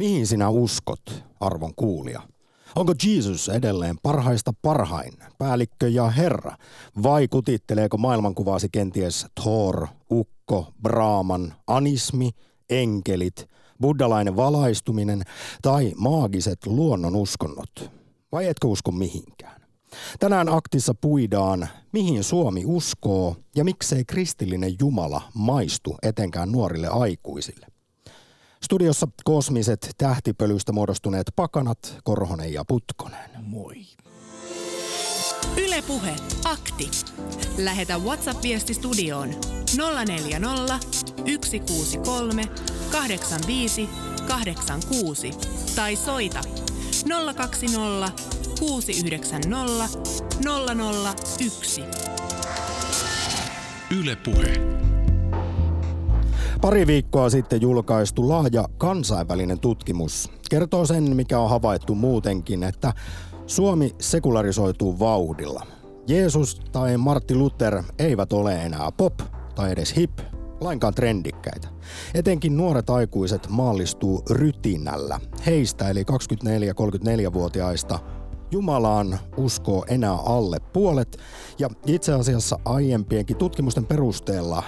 Mihin sinä uskot, arvon kuulija? Onko Jeesus edelleen parhaista parhain, päällikkö ja herra? Vai kutitteleeko maailmankuvaasi kenties Thor, Ukko, Brahman, anismi, enkelit, buddhalainen valaistuminen tai maagiset luonnonuskonnot? Vai etkö usko mihinkään? Tänään aktissa puidaan, mihin Suomi uskoo ja miksei kristillinen Jumala maistu etenkään nuorille aikuisille. Studiossa kosmiset tähtipölystä muodostuneet pakanat, Korhonen ja Putkonen. Moi. Ylepuhe akti. Lähetä WhatsApp-viesti studioon 040 163 85 86 tai soita 020 690 001. Ylepuhe. Pari viikkoa sitten julkaistu laaja kansainvälinen tutkimus kertoo sen, mikä on havaittu muutenkin, että Suomi sekularisoituu vauhdilla. Jeesus tai Martti Luther eivät ole enää pop tai edes hip, lainkaan trendikkäitä. Etenkin nuoret aikuiset maallistuu rytinällä. Heistä eli 24-34-vuotiaista Jumalaan uskoo enää alle puolet ja itse asiassa aiempienkin tutkimusten perusteella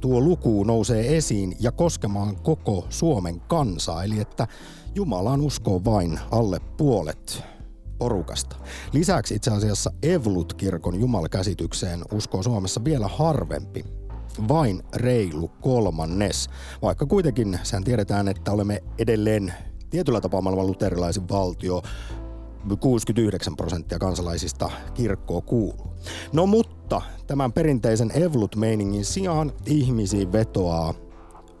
tuo luku nousee esiin ja koskemaan koko Suomen kansaa, eli että Jumalaan uskoo vain alle puolet porukasta. Lisäksi itse asiassa Evlut-kirkon jumalakäsitykseen uskoo Suomessa vielä harvempi, vain reilu kolmannes, vaikka kuitenkin sen tiedetään, että olemme edelleen tietyllä tapaa maailman luterilaisin valtio, 69 prosenttia kansalaisista kirkkoa kuuluu. No mutta tämän perinteisen Evlut-meiningin sijaan ihmisiin vetoaa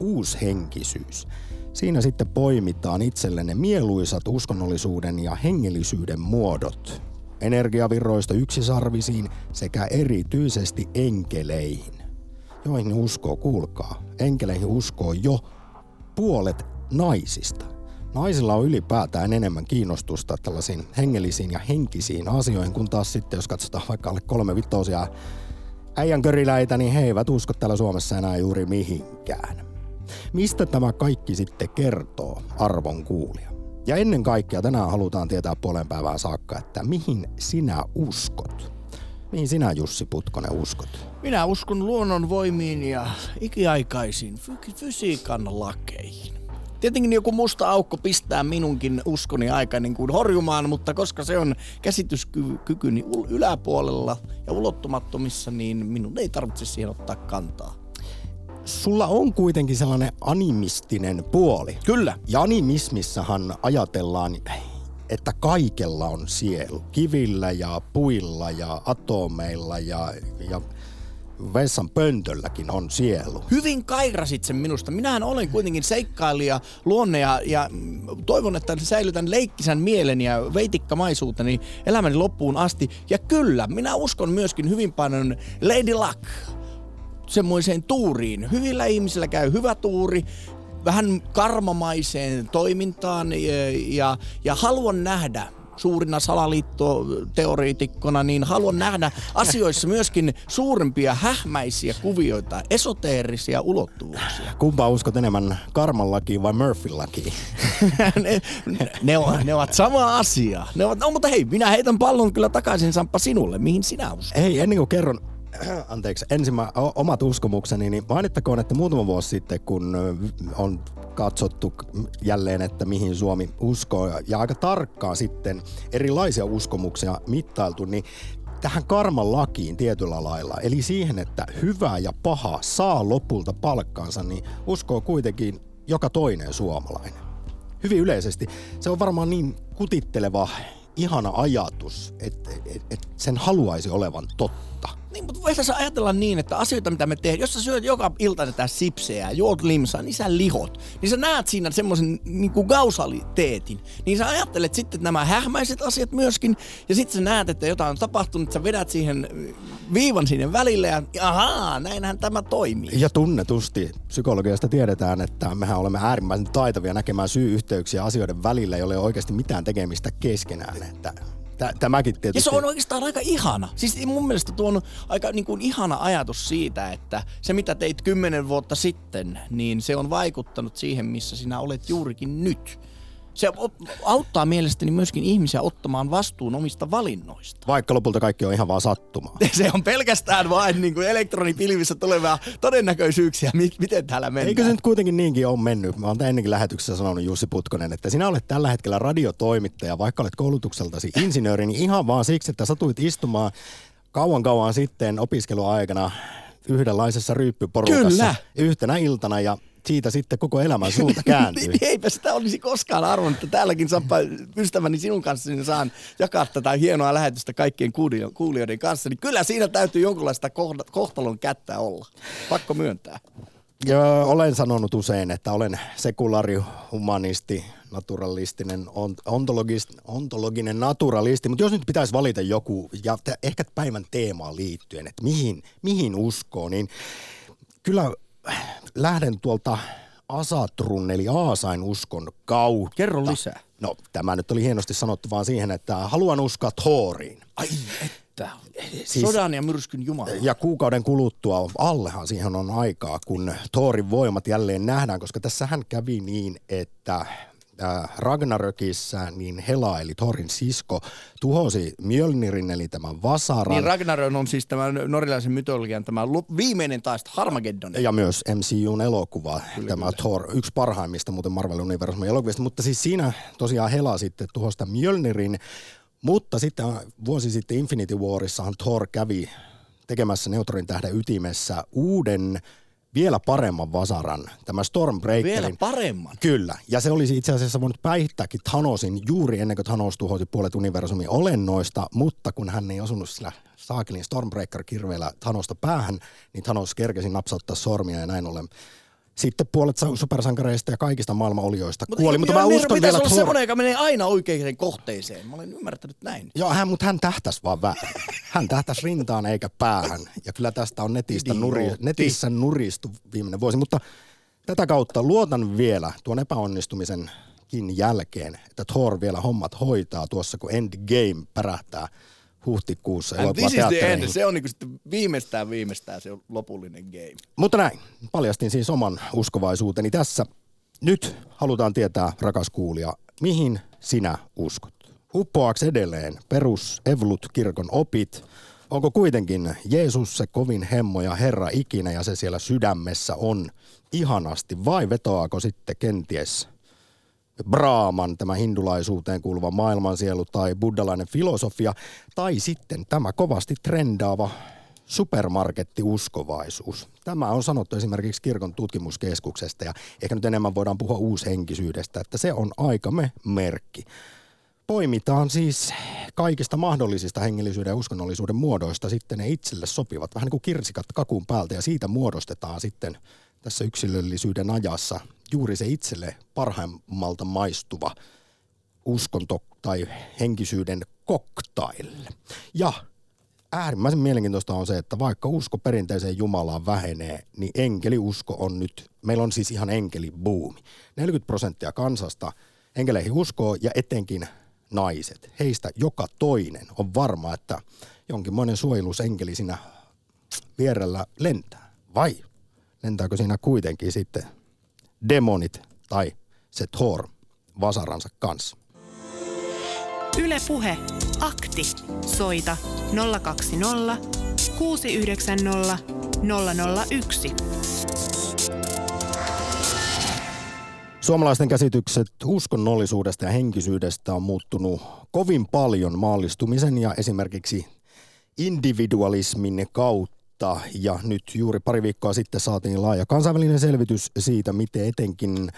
uushenkisyys. Siinä sitten poimitaan itsellenne mieluisat uskonnollisuuden ja hengellisyyden muodot. Energiavirroista yksisarvisiin sekä erityisesti enkeleihin, joihin uskoo, kuulkaa, enkeleihin uskoo jo puolet naisista – naisilla on ylipäätään enemmän kiinnostusta tällaisiin hengellisiin ja henkisiin asioihin, kun taas sitten, jos katsotaan vaikka alle kolme vitosia äijänköriläitä, niin he eivät usko täällä Suomessa enää juuri mihinkään. Mistä tämä kaikki sitten kertoo, arvon kuulija? Ja ennen kaikkea tänään halutaan tietää puolen päivään saakka, että mihin sinä uskot? Mihin sinä Jussi Putkonen uskot? Minä uskon luonnon voimiin ja ikiaikaisiin fy- fysiikan lakeihin. Tietenkin joku musta aukko pistää minunkin uskoni aika niin kuin horjumaan, mutta koska se on käsityskykyni yläpuolella ja ulottumattomissa, niin minun ei tarvitse siihen ottaa kantaa. Sulla on kuitenkin sellainen animistinen puoli. Kyllä. Ja animismissahan ajatellaan, että kaikella on sielu. Kivillä ja puilla ja atomeilla ja, ja vessan pöntölläkin on sielu. Hyvin kairasit sen minusta. Minähän olen kuitenkin seikkailija luonne ja, ja toivon, että säilytän leikkisän mielen ja veitikkamaisuuteni elämäni loppuun asti. Ja kyllä, minä uskon myöskin hyvin paljon Lady Luck semmoiseen tuuriin. Hyvillä ihmisillä käy hyvä tuuri, vähän karmamaiseen toimintaan ja, ja, ja haluan nähdä suurina salaliittoteoriitikkona, niin haluan nähdä asioissa myöskin suurempia hähmäisiä kuvioita, esoteerisia ulottuvuuksia. Kumpa uskot enemmän Karman lakiin vai Murphyn lakiin? ne, ne, on, ne ovat sama asia. Ne ovat, no mutta hei, minä heitän pallon kyllä takaisin Samppa sinulle. Mihin sinä uskot? Hei, ennen kuin kerron anteeksi, ensimmä omat uskomukseni, niin mainittakoon, että muutama vuosi sitten, kun on katsottu jälleen, että mihin Suomi uskoo, ja aika tarkkaan sitten erilaisia uskomuksia mittailtu, niin tähän karman lakiin tietyllä lailla, eli siihen, että hyvä ja paha saa lopulta palkkansa, niin uskoo kuitenkin joka toinen suomalainen. Hyvin yleisesti. Se on varmaan niin kutitteleva, ihana ajatus, että et, et sen haluaisi olevan totta. Niin, mutta voisi ajatella niin, että asioita, mitä me tehdään, jos sä syöt joka ilta tätä sipseä, juot limsaa, niin sä lihot. Niin sä näet siinä semmoisen niin kuin gausaliteetin. Niin sä ajattelet sitten nämä hähmäiset asiat myöskin, ja sitten sä näet, että jotain on tapahtunut, sä vedät siihen viivan sinne välille, ja ahaa, näinhän tämä toimii. Ja tunnetusti psykologiasta tiedetään, että mehän olemme äärimmäisen taitavia näkemään syy-yhteyksiä asioiden välillä, jolle ei ole oikeasti mitään tekemistä keskenään. Että tämäkin tietysti. Ja se on oikeastaan aika ihana. Siis mun mielestä tuo on aika niin kuin ihana ajatus siitä, että se mitä teit kymmenen vuotta sitten, niin se on vaikuttanut siihen, missä sinä olet juurikin nyt. Se auttaa mielestäni myöskin ihmisiä ottamaan vastuun omista valinnoista. Vaikka lopulta kaikki on ihan vaan sattumaa. Se on pelkästään vain niin kuin elektronipilvissä tulevaa todennäköisyyksiä, miten täällä mennään. Eikö se nyt kuitenkin niinkin ole mennyt? Mä oon ennenkin lähetyksessä sanonut Jussi Putkonen, että sinä olet tällä hetkellä radiotoimittaja, vaikka olet koulutukseltasi insinööri, niin ihan vaan siksi, että satuit istumaan kauan kauan sitten opiskeluaikana yhdenlaisessa ryyppyporukassa Kyllä. yhtenä iltana ja siitä sitten koko elämän suunta kääntyi. niin, eipä sitä olisi koskaan arvonnut, että täälläkin Sappa, ystäväni sinun kanssa niin saan jakaa tätä hienoa lähetystä kaikkien kuulijoiden kanssa. Niin kyllä siinä täytyy jonkinlaista kohtalon kättä olla. Pakko myöntää. Ja olen sanonut usein, että olen sekulaari, humanisti, naturalistinen, ontologist, ontologinen naturalisti, mutta jos nyt pitäisi valita joku, ja ehkä päivän teemaan liittyen, että mihin, mihin uskoo, niin kyllä lähden tuolta Asatrun eli Aasain uskon kautta. Kerro lisää. No tämä nyt oli hienosti sanottu vaan siihen, että haluan uskoa Thoriin. Ai että. Siis, Sodan ja myrskyn jumala. Ja kuukauden kuluttua, allehan siihen on aikaa, kun Thorin voimat jälleen nähdään, koska tässä hän kävi niin, että Ragnarökissä niin Hela eli Thorin sisko tuhosi Mjölnirin eli tämän Vasaran. Niin Ragnarök on siis tämän norjalaisen mytologian tämä viimeinen taista Harmageddon. Ja myös MCUn elokuva, kyllä, tämä kyllä. Thor, yksi parhaimmista muuten Marvel-universumin elokuvista, mutta siis siinä tosiaan Hela sitten tuhosta Mjölnirin, mutta sitten vuosi sitten Infinity Warissahan Thor kävi tekemässä Neutron tähden ytimessä uuden vielä paremman vasaran, tämä Stormbreakerin. Vielä paremman? Kyllä, ja se olisi itse asiassa voinut päihittääkin Thanosin juuri ennen kuin Thanos tuhosi puolet universumin olennoista, mutta kun hän ei osunut sillä saakelin Stormbreaker-kirveellä Thanosta päähän, niin Thanos kerkesi napsauttaa sormia ja näin ollen sitten puolet supersankareista ja kaikista maailman olioista mutta kuoli, mutta mä uskon vielä, että... semmoinen, joka menee aina oikeaan kohteeseen. Mä olen ymmärtänyt näin. Joo, hän, mutta hän tähtäs vaan vähän. Hän tähtäs rintaan eikä päähän. Ja kyllä tästä on netistä nuri, netissä nuristu viimeinen vuosi. Mutta tätä kautta luotan vielä tuon epäonnistumisenkin jälkeen, että Thor vielä hommat hoitaa tuossa, kun Endgame pärähtää – huhtikuussa end. Se on niinku sitten viimeistään viimeistään se lopullinen game. Mutta näin, paljastin siis oman uskovaisuuteni tässä. Nyt halutaan tietää, rakas kuulija, mihin sinä uskot? Uppoaks edelleen perus Evlut-kirkon opit? Onko kuitenkin Jeesus se kovin hemmo ja Herra ikinä ja se siellä sydämessä on ihanasti vai vetoaako sitten kenties Braaman, tämä hindulaisuuteen kuuluva maailmansielu tai buddhalainen filosofia, tai sitten tämä kovasti trendaava supermarkettiuskovaisuus. Tämä on sanottu esimerkiksi kirkon tutkimuskeskuksesta ja ehkä nyt enemmän voidaan puhua uushenkisyydestä, että se on aikamme merkki. Poimitaan siis kaikista mahdollisista hengellisyyden ja uskonnollisuuden muodoista sitten ne itselle sopivat, vähän niin kuin kirsikat kakun päältä ja siitä muodostetaan sitten tässä yksilöllisyyden ajassa juuri se itselle parhaimmalta maistuva uskonto tai henkisyyden cocktail. Ja äärimmäisen mielenkiintoista on se, että vaikka usko perinteiseen Jumalaan vähenee, niin enkeliusko on nyt, meillä on siis ihan enkelibuumi. 40 prosenttia kansasta enkeleihin uskoo ja etenkin naiset. Heistä joka toinen on varma, että jonkinmoinen suojelusenkeli siinä vierellä lentää. Vai lentääkö siinä kuitenkin sitten demonit tai se Thor vasaransa kanssa. Ylepuhe akti. Soita 020 690 001. Suomalaisten käsitykset uskonnollisuudesta ja henkisyydestä on muuttunut kovin paljon maallistumisen ja esimerkiksi individualismin kautta vuotta ja nyt juuri pari viikkoa sitten saatiin laaja kansainvälinen selvitys siitä, miten etenkin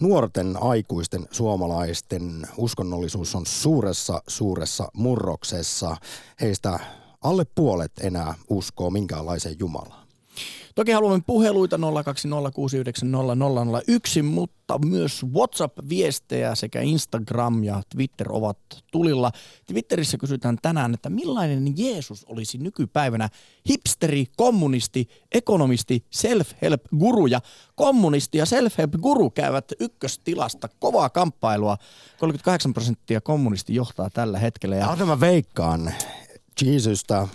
nuorten aikuisten suomalaisten uskonnollisuus on suuressa, suuressa murroksessa. Heistä alle puolet enää uskoo minkäänlaiseen Jumalaan. Toki haluamme puheluita 020690001, mutta myös WhatsApp-viestejä sekä Instagram ja Twitter ovat tulilla. Twitterissä kysytään tänään, että millainen Jeesus olisi nykypäivänä hipsteri, kommunisti, ekonomisti, self-help-guru ja kommunisti ja self-help-guru käyvät ykköstilasta kovaa kamppailua. 38 prosenttia kommunisti johtaa tällä hetkellä. Ja... mä veikkaan, Jeesusta äh,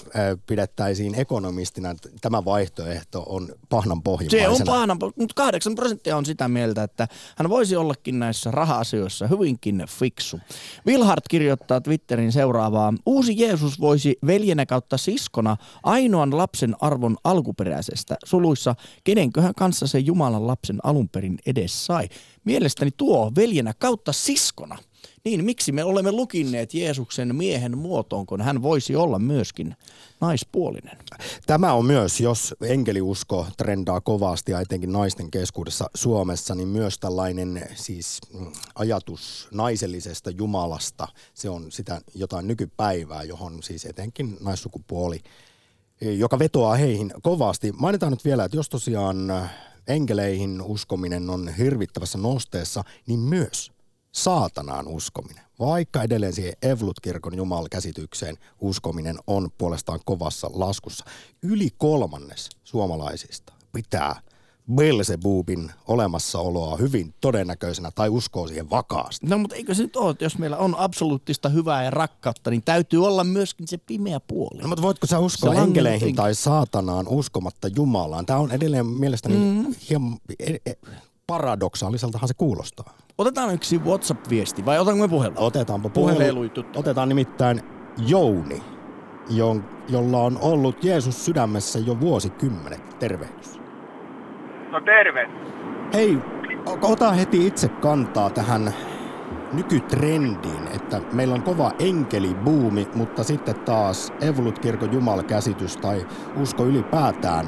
pidettäisiin ekonomistina, tämä vaihtoehto on pahnan Se pohjimmaisena. on pahana, mutta 8 prosenttia on sitä mieltä, että hän voisi ollakin näissä raha-asioissa hyvinkin fiksu. Wilhart kirjoittaa Twitterin seuraavaa. Uusi Jeesus voisi veljenä kautta siskona ainoan lapsen arvon alkuperäisestä suluissa, kenenköhän kanssa se Jumalan lapsen alun perin edes sai. Mielestäni tuo veljenä kautta siskona. Niin, miksi me olemme lukinneet Jeesuksen miehen muotoon, kun hän voisi olla myöskin naispuolinen? Tämä on myös, jos enkeliusko trendaa kovasti ja etenkin naisten keskuudessa Suomessa, niin myös tällainen siis mm, ajatus naisellisesta Jumalasta, se on sitä jotain nykypäivää, johon siis etenkin naissukupuoli, joka vetoaa heihin kovasti. Mainitaan nyt vielä, että jos tosiaan enkeleihin uskominen on hirvittävässä nosteessa, niin myös saatanaan uskominen. Vaikka edelleen siihen Evlut-kirkon jumalkäsitykseen uskominen on puolestaan kovassa laskussa. Yli kolmannes suomalaisista pitää Beelzebubin olemassaoloa hyvin todennäköisenä tai uskoo siihen vakaasti. No mutta eikö se nyt ole, että jos meillä on absoluuttista hyvää ja rakkautta, niin täytyy olla myöskin se pimeä puoli. No, mutta voitko sä uskoa on enkeleihin enkel- tai saatanaan uskomatta Jumalaan? Tämä on edelleen mielestäni mm. hieman e- e- paradoksaaliseltahan se kuulostaa. Otetaan yksi WhatsApp-viesti vai otanko me puhelua? Otetaanpa puhelu. Puheluituttava. Otetaan nimittäin Jouni, jon, jolla on ollut Jeesus sydämessä jo vuosikymmenet. Tervehdys. No terve. Hei, ota heti itse kantaa tähän nykytrendiin, että meillä on kova enkelibuumi, mutta sitten taas Evolut-kirkon jumalkäsitys tai usko ylipäätään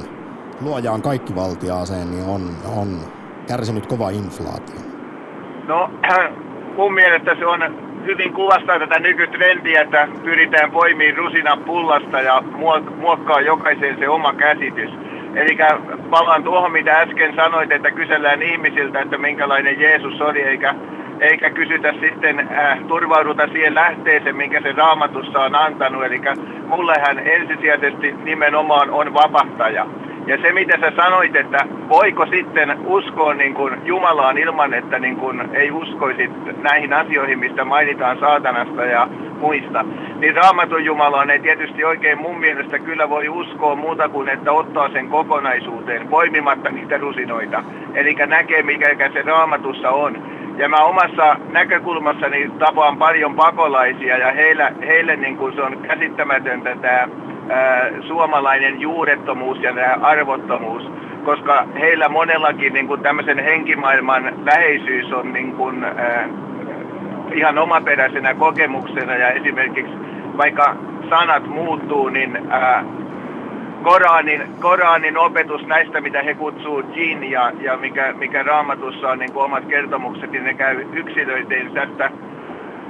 luojaan kaikkivaltiaaseen, niin on, on kärsinyt kova inflaatio. No mun mielestä se on hyvin kuvastaa tätä nykytrendiä, että pyritään poimimaan rusinan pullasta ja muok- muokkaa jokaiseen se oma käsitys. Eli palaan tuohon, mitä äsken sanoit, että kysellään ihmisiltä, että minkälainen Jeesus oli, eikä, eikä kysytä sitten, äh, turvauduta siihen lähteeseen, minkä se raamatussa on antanut. Eli mulle hän ensisijaisesti nimenomaan on vapahtaja. Ja se, mitä sä sanoit, että voiko sitten uskoa niin kuin Jumalaan ilman, että niin kuin ei uskoisi näihin asioihin, mistä mainitaan saatanasta ja muista, niin raamatun Jumalaan ei tietysti oikein mun mielestä kyllä voi uskoa muuta kuin, että ottaa sen kokonaisuuteen, poimimatta niitä rusinoita. Eli näkee, mikä se raamatussa on. Ja mä omassa näkökulmassani tapaan paljon pakolaisia ja heillä, heille niin kuin se on käsittämätöntä tämä suomalainen juurettomuus ja tämä arvottomuus, koska heillä monellakin niin kuin tämmöisen henkimaailman läheisyys on niin kuin, ää, ihan omaperäisenä kokemuksena ja esimerkiksi vaikka sanat muuttuu, niin ää, Koranin, Koranin opetus näistä, mitä he kutsuu jin ja, ja mikä, mikä raamatussa on niin kuin omat kertomukset, niin ne käy yksilöitiin tästä,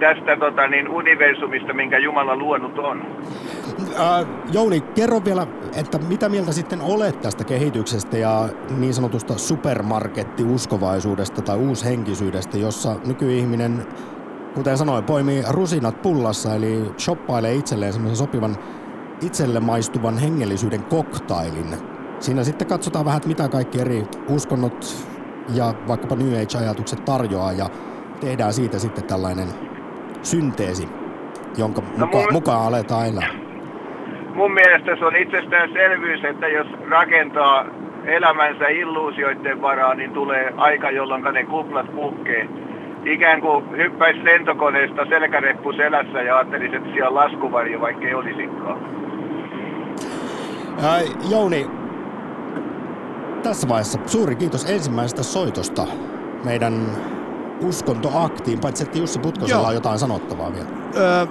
tästä tota, niin universumista, minkä Jumala luonut on. Äh, Jouni, kerro vielä, että mitä mieltä sitten olet tästä kehityksestä ja niin sanotusta supermarkettiuskovaisuudesta tai uushenkisyydestä, jossa nykyihminen, kuten sanoin, poimii rusinat pullassa, eli shoppailee itselleen semmoisen sopivan itselle maistuvan hengellisyyden koktailin. Siinä sitten katsotaan vähän, että mitä kaikki eri uskonnot ja vaikkapa New Age-ajatukset tarjoaa ja tehdään siitä sitten tällainen synteesi, jonka No muka, mulla- mukaan aletaan elää. Mun mielestä se on itsestäänselvyys, että jos rakentaa elämänsä illuusioiden varaan, niin tulee aika, jolloin ne kuplat puhkee. Ikään kuin hyppäisi lentokoneesta selkäreppu selässä ja ajattelisi, että siellä on laskuvarjo, vaikka ei olisikaan. Ää, Jouni, tässä vaiheessa suuri kiitos ensimmäisestä soitosta meidän uskontoaktiin, paitsi että Jussi Putkosella Joo. on jotain sanottavaa vielä. Öö,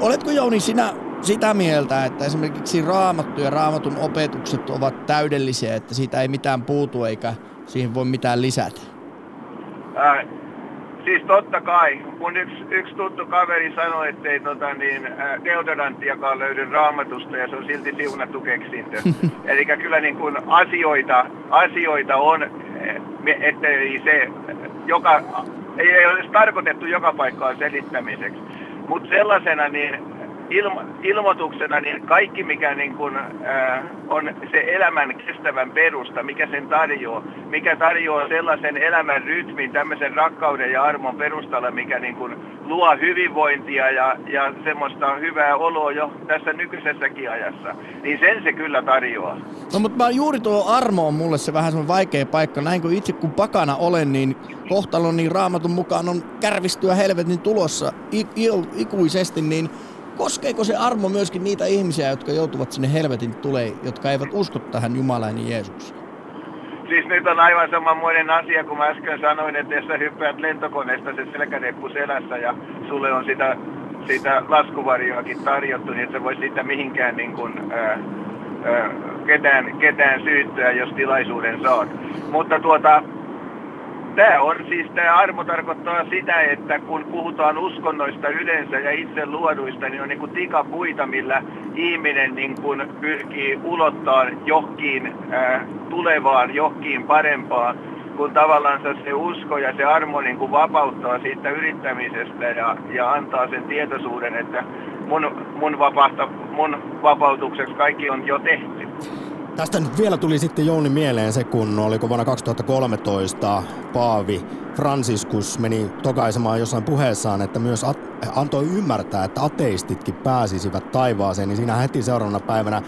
oletko Jouni sinä sitä mieltä, että esimerkiksi raamattu ja raamatun opetukset ovat täydellisiä, että siitä ei mitään puutu eikä siihen voi mitään lisätä? Ää, siis totta kai. Mun yksi, yksi tuttu kaveri sanoi, että ei tota, niin, ää, deodoranttiakaan löydy raamatusta ja se on silti siunattu keksintö. Eli kyllä niin kuin asioita, asioita on, me- ettei se joka, ei, ole edes tarkoitettu joka paikkaan selittämiseksi. Mutta sellaisena niin ilmo, ilmoituksena niin kaikki, mikä niin kuin, äh, on se elämän kestävän perusta, mikä sen tarjoaa, mikä tarjoaa sellaisen elämän rytmin, tämmöisen rakkauden ja armon perustalla, mikä niin kuin luo hyvinvointia ja, ja semmoista hyvää oloa jo tässä nykyisessäkin ajassa, niin sen se kyllä tarjoaa. No mutta mä, juuri tuo armo on mulle se vähän semmoinen vaikea paikka. Näin kun itse kun pakana olen, niin kohtalon niin raamatun mukaan on kärvistyä helvetin tulossa ikuisesti, niin koskeeko se armo myöskin niitä ihmisiä, jotka joutuvat sinne helvetin tulee, jotka eivät usko tähän Jumalaan Jeesukseen? Siis nyt on aivan samanmoinen asia, kun mä äsken sanoin, että jos sä hyppäät lentokoneesta se selkäreppu selässä ja sulle on sitä, sitä laskuvarjoakin tarjottu, niin et sä voi siitä mihinkään niin kuin, ää, ää, ketään, ketään syyttyä, jos tilaisuuden saat. Mutta tuota, Tämä on siis, tämä armo tarkoittaa sitä, että kun puhutaan uskonnoista yleensä ja itse luoduista, niin on niin kuin tikapuita, millä ihminen niin kuin pyrkii ulottaa johonkin äh, tulevaan, johonkin parempaan, kun tavallaan se usko ja se armo niin kuin vapauttaa siitä yrittämisestä ja, ja antaa sen tietoisuuden, että mun, mun, vapautta, mun vapautukseksi kaikki on jo tehty. Tästä nyt vielä tuli sitten Jouni mieleen se, kun oliko vuonna 2013 Paavi Franciscus meni tokaisemaan jossain puheessaan, että myös antoi ymmärtää, että ateistitkin pääsisivät taivaaseen, niin siinä heti seuraavana päivänä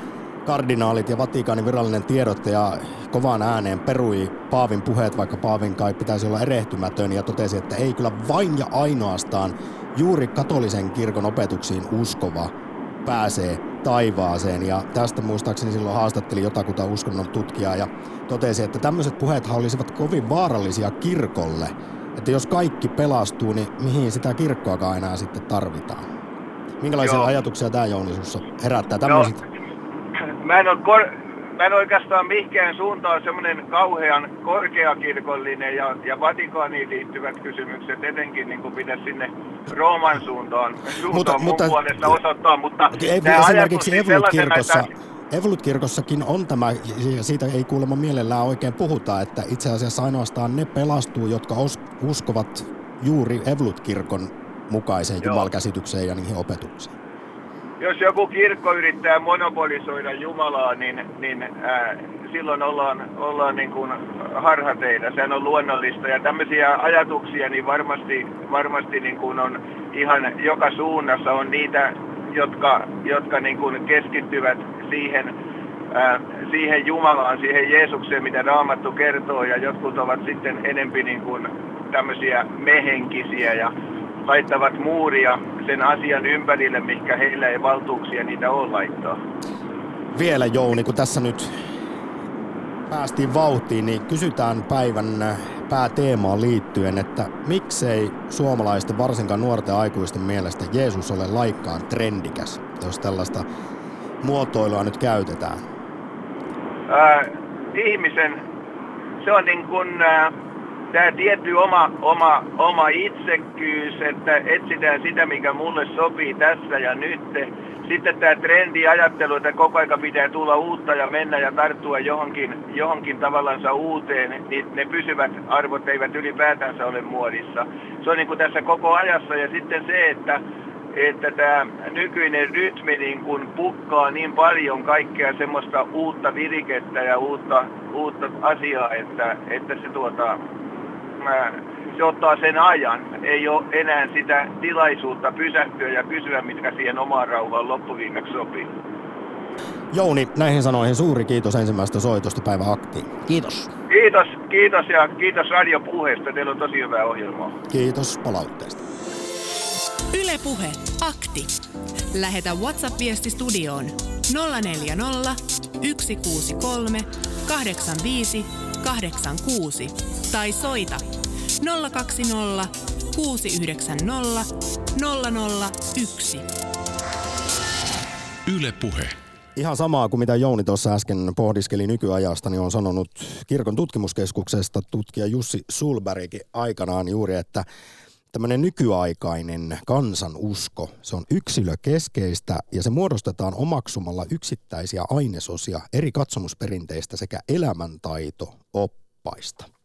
kardinaalit ja Vatikaanin virallinen tiedottaja kovaan ääneen perui Paavin puheet, vaikka Paavin kai pitäisi olla erehtymätön ja totesi, että ei kyllä vain ja ainoastaan juuri katolisen kirkon opetuksiin uskova pääsee taivaaseen. Ja tästä muistaakseni silloin haastatteli jotakuta uskonnon tutkijaa ja totesi, että tämmöiset puheet olisivat kovin vaarallisia kirkolle. Että jos kaikki pelastuu, niin mihin sitä kirkkoakaan enää sitten tarvitaan? Minkälaisia Joo. ajatuksia tämä Jouni herättää? Tämmöiset... No, mä en ole kor- mä en oikeastaan mihinkään suuntaan semmoinen kauhean korkeakirkollinen ja, ja Vatikaaniin liittyvät kysymykset etenkin niin kuin pitäisi sinne Rooman suuntaan, suuntaan mutta, mun mutta, puolesta osoittaa, mutta esimerkiksi Evolut-kirkossa, että... Evolut-kirkossakin on tämä, ja siitä ei kuulemma mielellään oikein puhuta, että itse asiassa ainoastaan ne pelastuu, jotka uskovat juuri Evolut-kirkon mukaiseen Joo. jumalkäsitykseen ja niihin opetuksiin jos joku kirkko yrittää monopolisoida Jumalaa, niin, niin ää, silloin ollaan, ollaan niin kuin harhateilla. Sehän on luonnollista. Ja tämmöisiä ajatuksia niin varmasti, varmasti niin kuin on ihan joka suunnassa. On niitä, jotka, jotka niin kuin keskittyvät siihen, ää, siihen Jumalaan, siihen Jeesukseen, mitä Raamattu kertoo. Ja jotkut ovat sitten enempi niin kuin tämmöisiä mehenkisiä ja laittavat muuria sen asian ympärille, mikä heillä ei valtuuksia niitä ole laittaa. Vielä Jouni, kun tässä nyt päästiin vauhtiin, niin kysytään päivän pääteemaan liittyen, että miksei suomalaisten, varsinkaan nuorten aikuisten mielestä Jeesus ole laikkaan trendikäs, jos tällaista muotoilua nyt käytetään? Äh, ihmisen, se on niin kuin äh, tämä tietty oma, oma, oma itsekkyys, että etsitään sitä, mikä mulle sopii tässä ja nyt. Sitten tämä trendiajattelu, että koko ajan pitää tulla uutta ja mennä ja tarttua johonkin, johonkin tavallansa uuteen, niin ne pysyvät arvot eivät ylipäätänsä ole muodissa. Se on niin kuin tässä koko ajassa ja sitten se, että että tämä nykyinen rytmi niin kun pukkaa niin paljon kaikkea semmoista uutta virikettä ja uutta, uutta asiaa, että, että se tuota, se ottaa sen ajan. Ei ole enää sitä tilaisuutta pysähtyä ja kysyä, mitkä siihen omaan rauhaan loppuviimeksi sopii. Jouni, näihin sanoihin suuri kiitos ensimmäisestä soitosta päivä aktiin. Kiitos. Kiitos, kiitos ja kiitos radiopuheesta. Teillä on tosi hyvää ohjelmaa. Kiitos palautteesta. Yle Puhe, akti. Lähetä WhatsApp-viesti studioon 040 163 85 86 tai soita 020 690 001. Yle Puhe. Ihan samaa kuin mitä Jouni tuossa äsken pohdiskeli nykyajasta, niin on sanonut kirkon tutkimuskeskuksesta tutkija Jussi Sulbergkin aikanaan juuri, että tämmöinen nykyaikainen kansanusko, se on yksilökeskeistä ja se muodostetaan omaksumalla yksittäisiä ainesosia eri katsomusperinteistä sekä elämäntaito oppaista.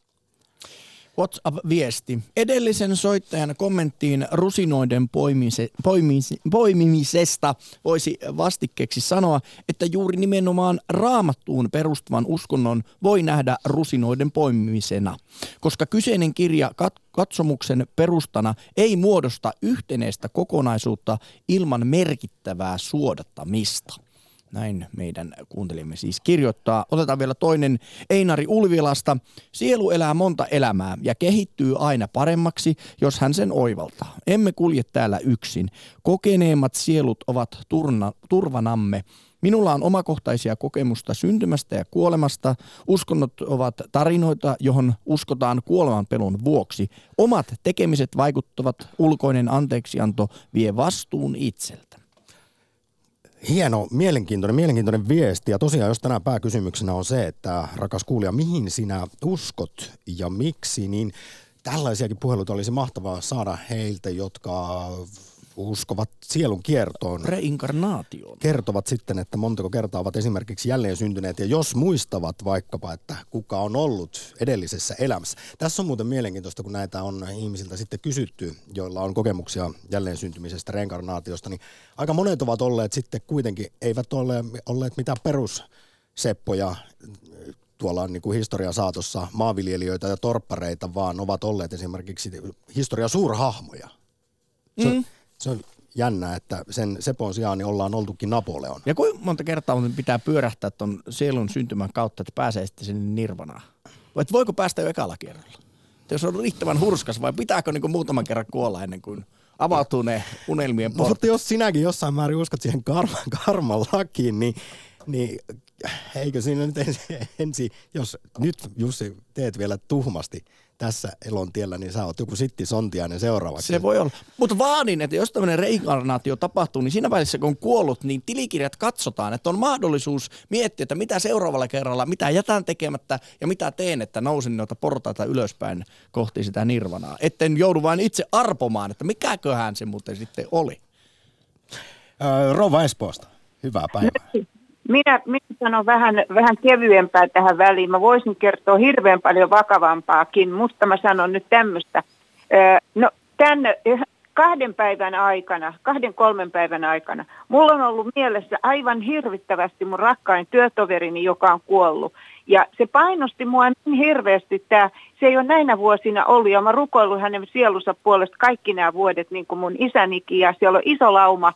WhatsApp-viesti. Edellisen soittajan kommenttiin rusinoiden poimise, poimise, poimimisesta voisi vastikkeeksi sanoa, että juuri nimenomaan raamattuun perustuvan uskonnon voi nähdä rusinoiden poimimisena, koska kyseinen kirja kat- katsomuksen perustana ei muodosta yhteneistä kokonaisuutta ilman merkittävää suodattamista. Näin meidän kuuntelimme siis kirjoittaa. Otetaan vielä toinen Einari Ulvilasta. Sielu elää monta elämää ja kehittyy aina paremmaksi, jos hän sen oivaltaa. Emme kulje täällä yksin. Kokeneemmat sielut ovat turna, turvanamme. Minulla on omakohtaisia kokemusta syntymästä ja kuolemasta. Uskonnot ovat tarinoita, johon uskotaan kuoleman pelon vuoksi. Omat tekemiset vaikuttavat, ulkoinen anteeksianto vie vastuun itseltä. Hieno, mielenkiintoinen, mielenkiintoinen viesti. Ja tosiaan, jos tänään pääkysymyksenä on se, että rakas kuulija, mihin sinä uskot ja miksi, niin tällaisiakin puheluita olisi mahtavaa saada heiltä, jotka uskovat sielun kiertoon. Reinkarnaatioon. Kertovat sitten, että montako kertaa ovat esimerkiksi jälleen syntyneet ja jos muistavat vaikkapa, että kuka on ollut edellisessä elämässä. Tässä on muuten mielenkiintoista, kun näitä on ihmisiltä sitten kysytty, joilla on kokemuksia jälleen syntymisestä, reinkarnaatiosta, niin aika monet ovat olleet sitten kuitenkin, eivät ole olleet mitään perusseppoja tuolla niin kuin historian saatossa maanviljelijöitä ja torppareita, vaan ovat olleet esimerkiksi historia suurhahmoja. Mm se on jännä, että sen Sepon sijaan niin ollaan oltukin Napoleon. Ja kuinka monta kertaa pitää pyörähtää tuon sielun syntymän kautta, että pääsee sitten sinne nirvanaan? Vai voiko päästä jo ekalla kerralla? Jos on riittävän hurskas vai pitääkö niin muutaman kerran kuolla ennen kuin avautuu ne unelmien portit? Mutta jos sinäkin jossain määrin uskot siihen karman, karman lakiin, niin, niin eikö siinä nyt ensi, ensi, jos nyt Jussi teet vielä tuhmasti – tässä elon tiellä, niin sä oot joku sitti sontiainen seuraavaksi. Se voi olla. Mutta vaadin, että jos tämmöinen reinkarnaatio tapahtuu, niin siinä välissä kun on kuollut, niin tilikirjat katsotaan, että on mahdollisuus miettiä, että mitä seuraavalla kerralla, mitä jätän tekemättä ja mitä teen, että nousin noita portaita ylöspäin kohti sitä nirvanaa. Etten joudu vain itse arpomaan, että mikäköhän se muuten sitten oli. Öö, Rova Espoosta, hyvää päivää. Minä, minä sanon vähän, vähän kevyempää tähän väliin. Mä voisin kertoa hirveän paljon vakavampaakin, mutta mä sanon nyt tämmöistä. No tämän kahden päivän aikana, kahden kolmen päivän aikana, mulla on ollut mielessä aivan hirvittävästi mun rakkain työtoverini, joka on kuollut. Ja se painosti mua niin hirveästi, että se ei ole näinä vuosina ollut. Ja mä rukoillut hänen sielunsa puolesta kaikki nämä vuodet, niin kuin mun isänikin. Ja siellä on iso lauma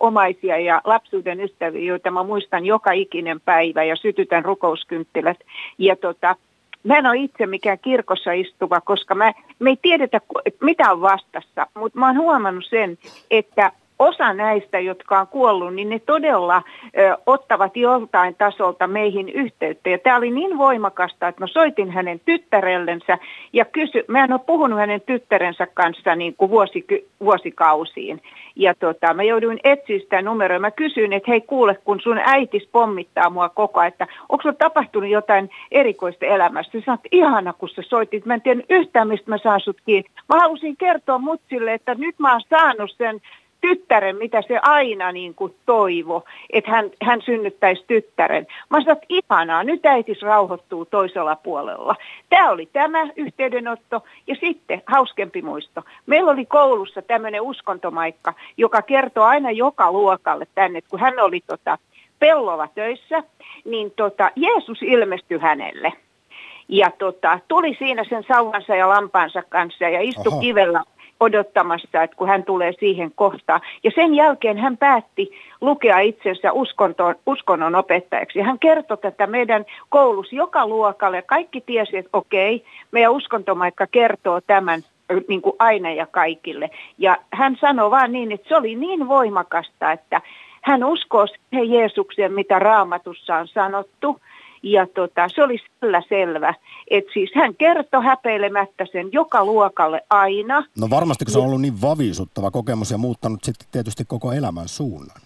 omaisia ja lapsuuden ystäviä, joita mä muistan joka ikinen päivä ja sytytän rukouskynttilät. Ja tota, mä en ole itse mikään kirkossa istuva, koska mä, me ei tiedetä, mitä on vastassa, mutta mä oon huomannut sen, että osa näistä, jotka on kuollut, niin ne todella ö, ottavat joltain tasolta meihin yhteyttä. Ja tämä oli niin voimakasta, että mä soitin hänen tyttärellensä ja kysy, mä en ole puhunut hänen tyttärensä kanssa niin kuin vuosi, vuosikausiin. Ja tota, mä jouduin etsiä sitä numeroa. Mä kysyin, että hei kuule, kun sun äitis pommittaa mua koko ajan, että onko sulla tapahtunut jotain erikoista elämästä? Sä sanoit, ihana kun sä soitit. Mä en tiedä yhtään, mistä mä saan sut kiinni. Mä halusin kertoa mutsille, että nyt mä oon saanut sen tyttären, mitä se aina niin kuin toivo, että hän, hän synnyttäisi tyttären. Mä sanoin, että ihanaa, nyt äitis rauhoittuu toisella puolella. Tämä oli tämä yhteydenotto ja sitten hauskempi muisto. Meillä oli koulussa tämmöinen uskontomaikka, joka kertoo aina joka luokalle tänne, että kun hän oli tota, pellova töissä, niin tota, Jeesus ilmestyi hänelle. Ja tota, tuli siinä sen sauvansa ja lampaansa kanssa ja istui Aha. kivellä odottamassa, että kun hän tulee siihen kohtaan. Ja sen jälkeen hän päätti lukea itsensä uskontoon, uskonnon opettajaksi. Ja hän kertoi tätä meidän koulussa joka luokalle. Kaikki tiesi, että okei, meidän uskontomaikka kertoo tämän niin kuin aina ja kaikille. Ja hän sanoi vaan niin, että se oli niin voimakasta, että hän uskoo siihen Jeesukseen, mitä raamatussa on sanottu. Ja tota, se oli sillä selvä, että siis hän kertoi häpeilemättä sen joka luokalle aina. No varmasti, kun se on ollut niin vavisuttava kokemus ja muuttanut sitten tietysti koko elämän suunnan.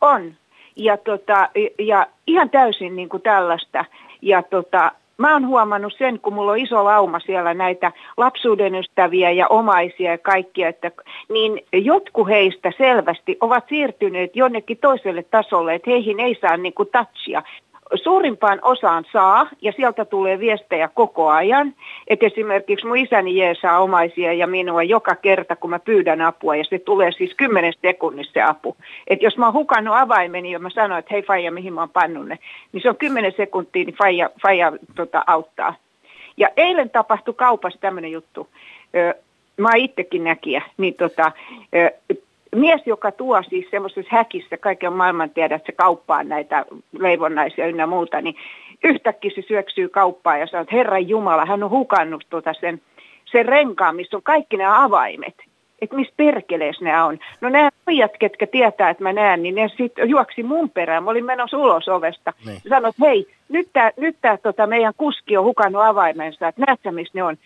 On. Ja, tota, ja ihan täysin niin kuin tällaista. Ja tota, mä oon huomannut sen, kun mulla on iso lauma siellä näitä lapsuuden ystäviä ja omaisia ja kaikkia, että niin jotkut heistä selvästi ovat siirtyneet jonnekin toiselle tasolle, että heihin ei saa niin kuin touchia suurimpaan osaan saa, ja sieltä tulee viestejä koko ajan. Että esimerkiksi mun isäni jeesaa omaisia ja minua joka kerta, kun mä pyydän apua, ja se tulee siis 10 sekunnissa se apu. Että jos mä oon hukannut avaimeni ja mä sanon, että hei Faija, mihin mä oon pannut ne, niin se on 10 sekuntia, niin Faija, Faija tota, auttaa. Ja eilen tapahtui kaupassa tämmöinen juttu. Mä oon itsekin näkijä, niin tota, mies, joka tuo siis semmoisessa häkissä kaiken maailman tiedät, että se kauppaa näitä leivonnaisia ynnä muuta, niin yhtäkkiä se syöksyy kauppaan ja sanoo, että Herran Jumala, hän on hukannut tuota sen, sen renkaan, missä on kaikki nämä avaimet. Että missä perkeleessä nämä on. No nämä pojat, ketkä tietää, että mä näen, niin ne sitten juoksi mun perään. Mä olin menossa ulos ovesta. Niin. Sanoin, että hei, nyt tämä nyt tää, tota, meidän kuski on hukannut avaimensa, että näetkö, missä ne on.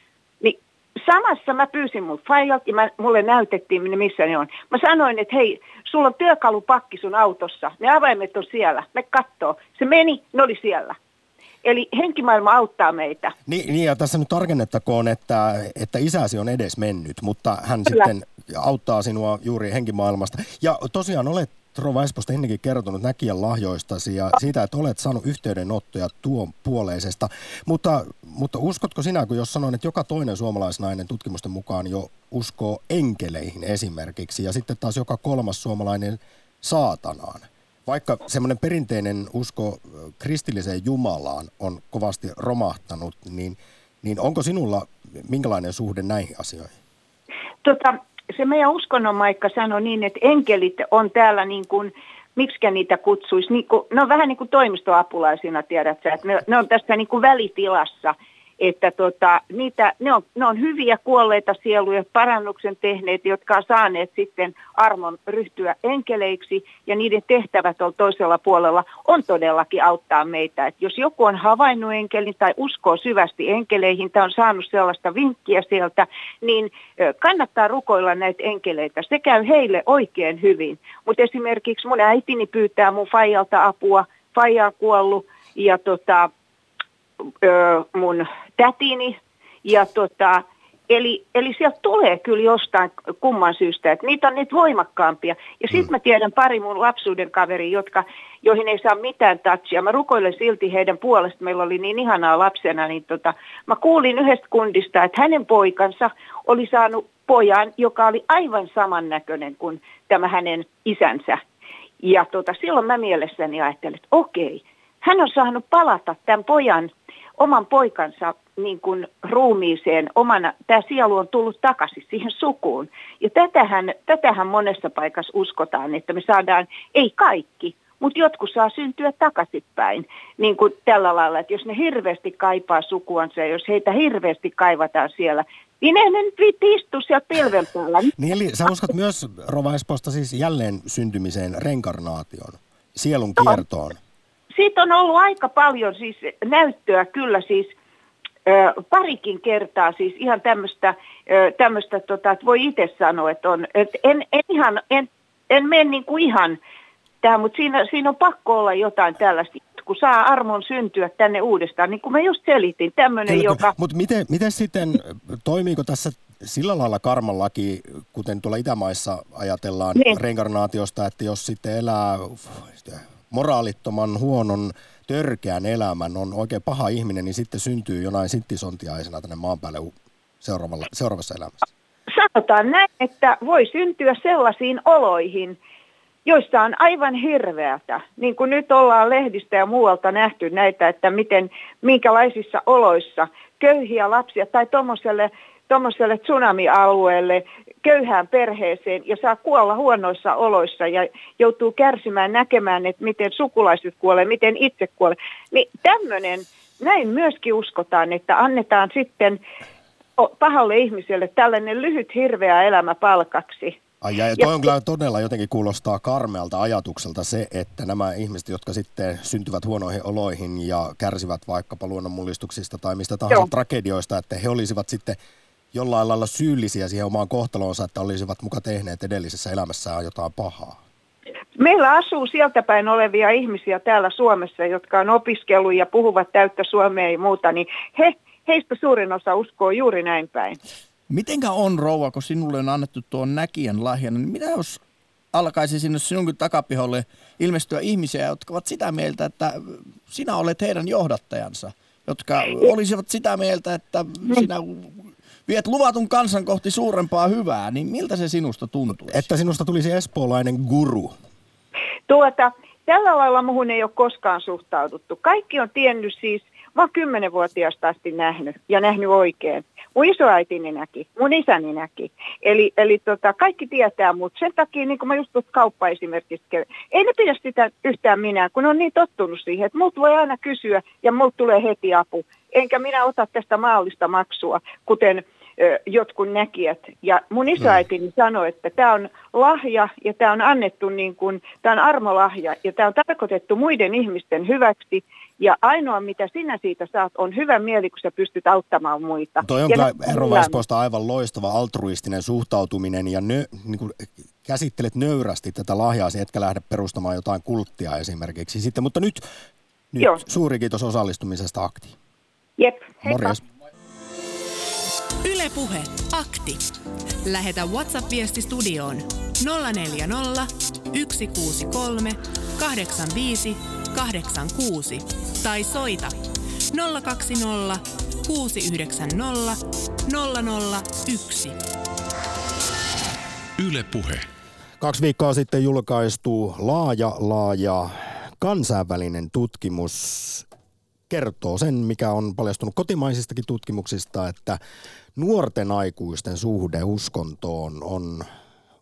Samassa mä pyysin mun faijalta ja mä, mulle näytettiin, missä ne on. Mä sanoin, että hei, sulla on työkalupakki sun autossa. Ne avaimet on siellä. Me kattoo. Se meni, ne oli siellä. Eli henkimaailma auttaa meitä. Niin, niin ja tässä nyt tarkennettakoon, että, että isäsi on edes mennyt, mutta hän Kyllä. sitten auttaa sinua juuri henkimaailmasta. Ja tosiaan olet Rova Esposta ennenkin kertonut näkijän lahjoistasi ja siitä, että olet saanut yhteydenottoja tuon puoleisesta. Mutta, mutta uskotko sinä, kun jos sanoin, että joka toinen suomalaisnainen tutkimusten mukaan jo uskoo enkeleihin esimerkiksi ja sitten taas joka kolmas suomalainen saatanaan? Vaikka semmoinen perinteinen usko kristilliseen Jumalaan on kovasti romahtanut, niin, niin onko sinulla minkälainen suhde näihin asioihin? Tota, se meidän uskonnonmaikka sanoi niin, että enkelit on täällä niin kuin, miksi niitä kutsuisi, niin kuin, ne on vähän niin kuin toimistoapulaisina, tiedät sä, että ne, ne on tässä niin kuin välitilassa – että tota, niitä, ne, on, ne on hyviä kuolleita sieluja, parannuksen tehneet, jotka on saaneet sitten armon ryhtyä enkeleiksi, ja niiden tehtävät on toisella puolella on todellakin auttaa meitä. Et jos joku on havainnut enkelin tai uskoo syvästi enkeleihin tai on saanut sellaista vinkkiä sieltä, niin kannattaa rukoilla näitä enkeleitä. Se käy heille oikein hyvin. Mutta esimerkiksi mun äitini pyytää mun faijalta apua, faija on kuollut, ja tota, ö, mun tätini. Ja tota, eli, eli sieltä tulee kyllä jostain kumman syystä, että niitä on niitä voimakkaampia. Ja sitten mm. mä tiedän pari mun lapsuuden kaveri, jotka, joihin ei saa mitään touchia. Mä rukoilen silti heidän puolesta, meillä oli niin ihanaa lapsena, niin tota, mä kuulin yhdestä kundista, että hänen poikansa oli saanut pojan, joka oli aivan samannäköinen kuin tämä hänen isänsä. Ja tota, silloin mä mielessäni ajattelin, että okei, hän on saanut palata tämän pojan oman poikansa niin kuin ruumiiseen, omana, tämä sielu on tullut takaisin siihen sukuun. Ja tätähän, tätähän monessa paikassa uskotaan, että me saadaan, ei kaikki, mutta jotkut saa syntyä takaisinpäin. Niin kuin tällä lailla, että jos ne hirveästi kaipaa sukuansa ja jos heitä hirveästi kaivataan siellä, niin ei ne nyt viitti istua siellä pilven päällä. Niin eli sä uskot myös Rova Esposta siis jälleen syntymiseen, renkarnaation, sielun kiertoon? No siitä on ollut aika paljon siis näyttöä kyllä siis ö, parikin kertaa siis ihan tämmöistä, tämmöistä tota, että voi itse sanoa, että on, että en, en ihan, en, en mene niin kuin ihan tähän, mutta siinä, siinä on pakko olla jotain tällaista, kun saa armon syntyä tänne uudestaan, niin kuin mä just selitin, tämmöinen, joka... Mutta miten, miten sitten, toimiiko tässä sillä lailla karmanlaki, kuten tuolla Itämaissa ajatellaan niin. reinkarnaatiosta, että jos sitten elää moraalittoman, huonon, törkeän elämän, on oikein paha ihminen, niin sitten syntyy jonain sittisontiaisena tänne maan päälle seuraavalla, seuraavassa elämässä? Sanotaan näin, että voi syntyä sellaisiin oloihin, joissa on aivan hirveätä. Niin kuin nyt ollaan lehdistä ja muualta nähty näitä, että miten, minkälaisissa oloissa köyhiä lapsia tai tuommoiselle tuommoiselle tsunami-alueelle, köyhään perheeseen ja saa kuolla huonoissa oloissa ja joutuu kärsimään näkemään, että miten sukulaiset kuolee, miten itse kuolee. Niin tämmöinen, näin myöskin uskotaan, että annetaan sitten pahalle ihmiselle tällainen lyhyt hirveä elämä palkaksi. Ai ja, ja toi on kyllä todella jotenkin kuulostaa karmealta ajatukselta se, että nämä ihmiset, jotka sitten syntyvät huonoihin oloihin ja kärsivät vaikkapa luonnonmullistuksista tai mistä tahansa Joo. tragedioista, että he olisivat sitten jollain lailla syyllisiä siihen omaan kohtaloonsa, että olisivat muka tehneet edellisessä elämässään jotain pahaa? Meillä asuu sieltä päin olevia ihmisiä täällä Suomessa, jotka on opiskellut ja puhuvat täyttä suomea ja muuta, niin he, heistä suurin osa uskoo juuri näin päin. Mitenkä on, rouva, kun sinulle on annettu tuon näkijän lahjan, niin mitä jos alkaisi sinne sinunkin takapiholle ilmestyä ihmisiä, jotka ovat sitä mieltä, että sinä olet heidän johdattajansa, jotka olisivat sitä mieltä, että sinä viet luvatun kansan kohti suurempaa hyvää, niin miltä se sinusta tuntuu? Että sinusta tulisi espoolainen guru. Tuota, tällä lailla muhun ei ole koskaan suhtauduttu. Kaikki on tiennyt siis, mä oon kymmenenvuotiaasta asti nähnyt ja nähnyt oikein. Mun isoäitini näki, mun isäni näki. Eli, eli tota, kaikki tietää, mutta sen takia, niin kuin mä just kauppa esimerkiksi, ei ne pidä sitä yhtään minä, kun on niin tottunut siihen, että mut voi aina kysyä ja mut tulee heti apu. Enkä minä ota tästä maallista maksua, kuten jotkut näkijät. Ja mun isoäitini mm. sanoi, että tämä on lahja ja tämä on annettu niin kuin, tämä on armolahja ja tämä on tarkoitettu muiden ihmisten hyväksi. Ja ainoa, mitä sinä siitä saat, on hyvä mieli, kun sä pystyt auttamaan muita. Toi on kyllä Eero aivan loistava altruistinen suhtautuminen ja nö, niin kuin käsittelet nöyrästi tätä lahjaa, etkä lähde perustamaan jotain kulttia esimerkiksi. Sitten, mutta nyt, nyt suuri kiitos osallistumisesta Aktiin. Jep, heippa. Morjes. Ylepuhe akti. Lähetä WhatsApp-viesti studioon 040 163 85 86 tai soita 020 690 001. Ylepuhe. Kaksi viikkoa sitten julkaistu laaja, laaja kansainvälinen tutkimus kertoo sen, mikä on paljastunut kotimaisistakin tutkimuksista, että nuorten aikuisten suhde uskontoon on,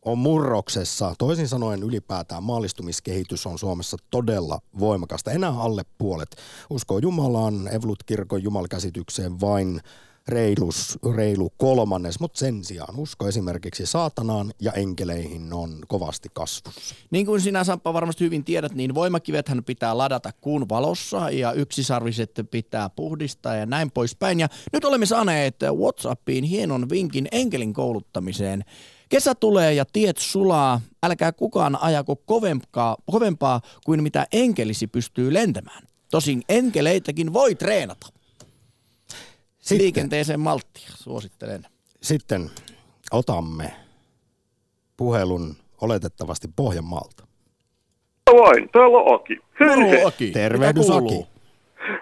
on murroksessa. Toisin sanoen ylipäätään maallistumiskehitys on Suomessa todella voimakasta. Enää alle puolet uskoo Jumalaan, Evlut-kirkon jumalkäsitykseen vain reilus, reilu kolmannes, mutta sen sijaan usko esimerkiksi saatanaan ja enkeleihin on kovasti kasvussa. Niin kuin sinä Samppa varmasti hyvin tiedät, niin voimakivethän pitää ladata kuun valossa ja yksisarviset pitää puhdistaa ja näin poispäin. Ja nyt olemme saaneet Whatsappiin hienon vinkin enkelin kouluttamiseen. Kesä tulee ja tiet sulaa, älkää kukaan ajako kovempaa, kovempaa kuin mitä enkelisi pystyy lentämään. Tosin enkeleitäkin voi treenata. Sitten, Liikenteeseen malttia, suosittelen. Sitten otamme puhelun oletettavasti Pohjanmaalta. Vain, täällä on Aki. Hei, Aki. Tervehdys Aki.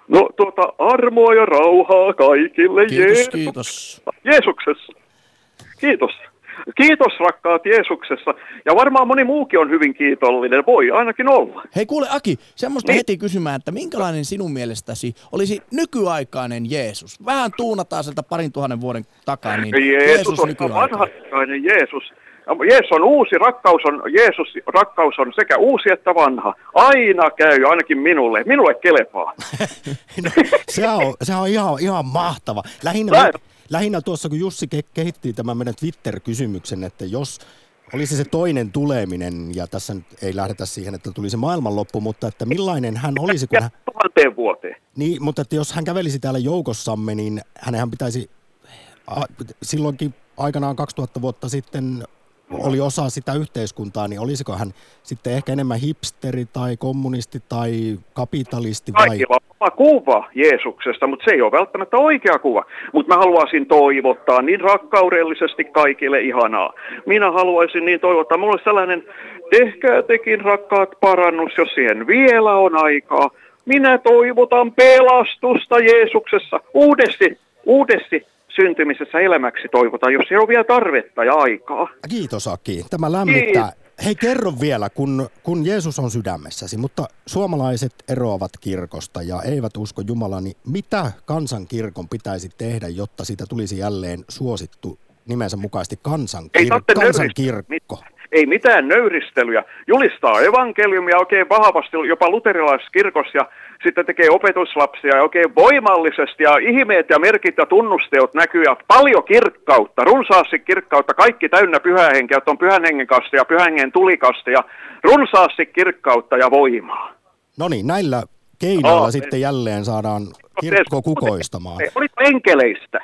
No tuota, armoa ja rauhaa kaikille. Kiitos, Jeesus. kiitos. Jeesuksessa. Kiitos. Kiitos rakkaat Jeesuksessa. Ja varmaan moni muukin on hyvin kiitollinen. Voi ainakin olla. Hei kuule Aki, semmoista niin. heti kysymään, että minkälainen sinun mielestäsi olisi nykyaikainen Jeesus? Vähän tuunataan sieltä parin tuhannen vuoden takaa. Niin Jeesus, Jeesus on vanhaikainen Jeesus. Jeesus on uusi, rakkaus on, Jeesus, rakkaus on sekä uusi että vanha. Aina käy, ainakin minulle. Minulle kelepaa. no, se, on, se on ihan, ihan mahtava. Lähinnä, lähinnä tuossa, kun Jussi ke- kehitti tämän meidän Twitter-kysymyksen, että jos olisi se toinen tuleminen, ja tässä nyt ei lähdetä siihen, että tulisi maailmanloppu, mutta että millainen hän olisi, kun hän... Tuhanteen vuoteen. Niin, mutta että jos hän kävelisi täällä joukossamme, niin hänenhän pitäisi silloinkin aikanaan 2000 vuotta sitten oli osa sitä yhteiskuntaa, niin olisiko hän sitten ehkä enemmän hipsteri tai kommunisti tai kapitalisti vai? Kaikilla on kuva Jeesuksesta, mutta se ei ole välttämättä oikea kuva. Mutta mä haluaisin toivottaa niin rakkaudellisesti kaikille ihanaa. Minä haluaisin niin toivottaa. Olisi sellainen, tehkää tekin rakkaat parannus, jos siihen vielä on aikaa. Minä toivotan pelastusta Jeesuksessa uudesti, uudesti syntymisessä elämäksi toivotaan, jos ei ole vielä tarvetta ja aikaa. Kiitos Aki, tämä lämmittää. Kiitos. Hei kerro vielä, kun, kun Jeesus on sydämessäsi, mutta suomalaiset eroavat kirkosta ja eivät usko Jumalaa, niin mitä kansankirkon pitäisi tehdä, jotta siitä tulisi jälleen suosittu nimensä mukaisesti kansankir- kansankirkko? Ei mitään nöyristelyjä, julistaa evankeliumia oikein vahvasti jopa luterilaisessa kirkossa ja sitten tekee opetuslapsia ja oikein voimallisesti ja ihmeet ja merkit ja tunnusteot näkyy ja paljon kirkkautta, runsaasti kirkkautta, kaikki täynnä pyhähenkeä, on pyhän hengen kanssa ja pyhän hengen tulikasta ja runsaasti kirkkautta ja voimaa. No niin, näillä keinoilla oh, sitten jälleen saadaan kirkko kukoistamaan. Oliko enkeleistä?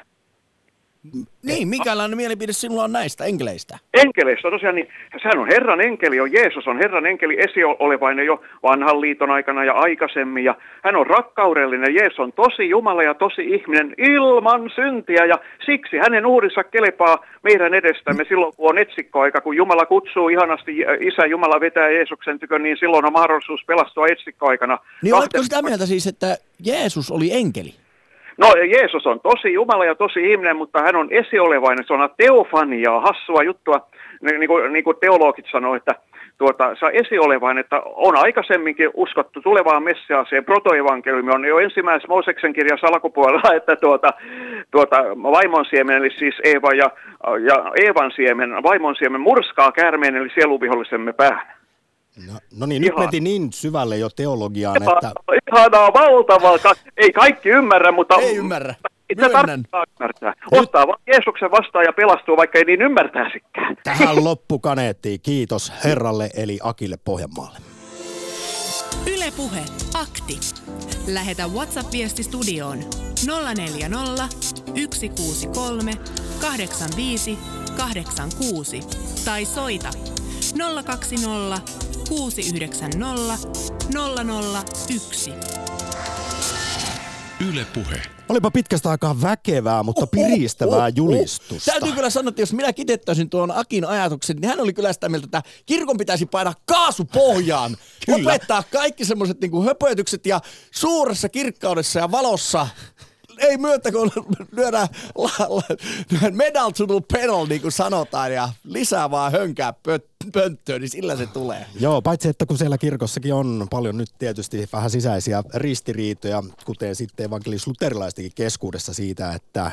Niin, minkälainen mielipide sinulla on näistä enkeleistä? Enkeleistä tosiaan, niin hän on Herran enkeli, on Jeesus on Herran enkeli esiolevainen jo vanhan liiton aikana ja aikaisemmin. Ja hän on rakkaudellinen, Jeesus on tosi Jumala ja tosi ihminen ilman syntiä ja siksi hänen uhrinsa kelepaa meidän edestämme silloin, kun on etsikkoaika. Kun Jumala kutsuu ihanasti, Isä Jumala vetää Jeesuksen tykö, niin silloin on mahdollisuus pelastua etsikkoaikana. Niin oletko sitä mieltä siis, että Jeesus oli enkeli? No Jeesus on tosi Jumala ja tosi ihminen, mutta hän on esiolevainen, se on teofaniaa, hassua juttua, niin kuin, niin kuin teologit sanoo, että tuota, se on esiolevainen, että on aikaisemminkin uskottu tulevaan Messiaaseen, protoevankeliumi on jo ensimmäisessä Mooseksen kirjassa alkupuolella, että tuota, tuota, vaimon siemen, eli siis Eeva ja, ja Eevan siemen, vaimon siemen murskaa käärmeen, eli sieluvihollisemme päähän. No, no niin, Ihan. nyt meti niin syvälle jo teologiaan, Ihan, että... Ihanaa, valtavaa. Ei kaikki ymmärrä, mutta... Ei ymmärrä. Myönnän. ymmärtää. Ottaa vaan Jeesuksen vastaan ja pelastuu, vaikka ei niin ymmärtäisikään. Tähän loppu kaneettiin. Kiitos herralle eli Akille Pohjanmaalle. Ylepuhe akti. Lähetä WhatsApp-viesti studioon 040 163 85 86 tai soita 020 690 001. Yle Puhe. Olipa pitkästä aikaa väkevää, mutta piristävää julistusta. Täytyy kyllä sanoa, että jos minä kitettäisin tuon Akin ajatuksen, niin hän oli kyllä sitä mieltä, että kirkon pitäisi painaa kaasupohjaan. Lopettaa kaikki semmoiset niin höpötykset ja suuressa kirkkaudessa ja valossa ei myötä, kun lyödään la, la, medal to the pedal, niin kuin sanotaan, ja lisää vaan hönkää pönttöön, niin sillä se tulee. Joo, paitsi että kun siellä kirkossakin on paljon nyt tietysti vähän sisäisiä ristiriitoja, kuten sitten evankelis-luterilaistenkin keskuudessa siitä, että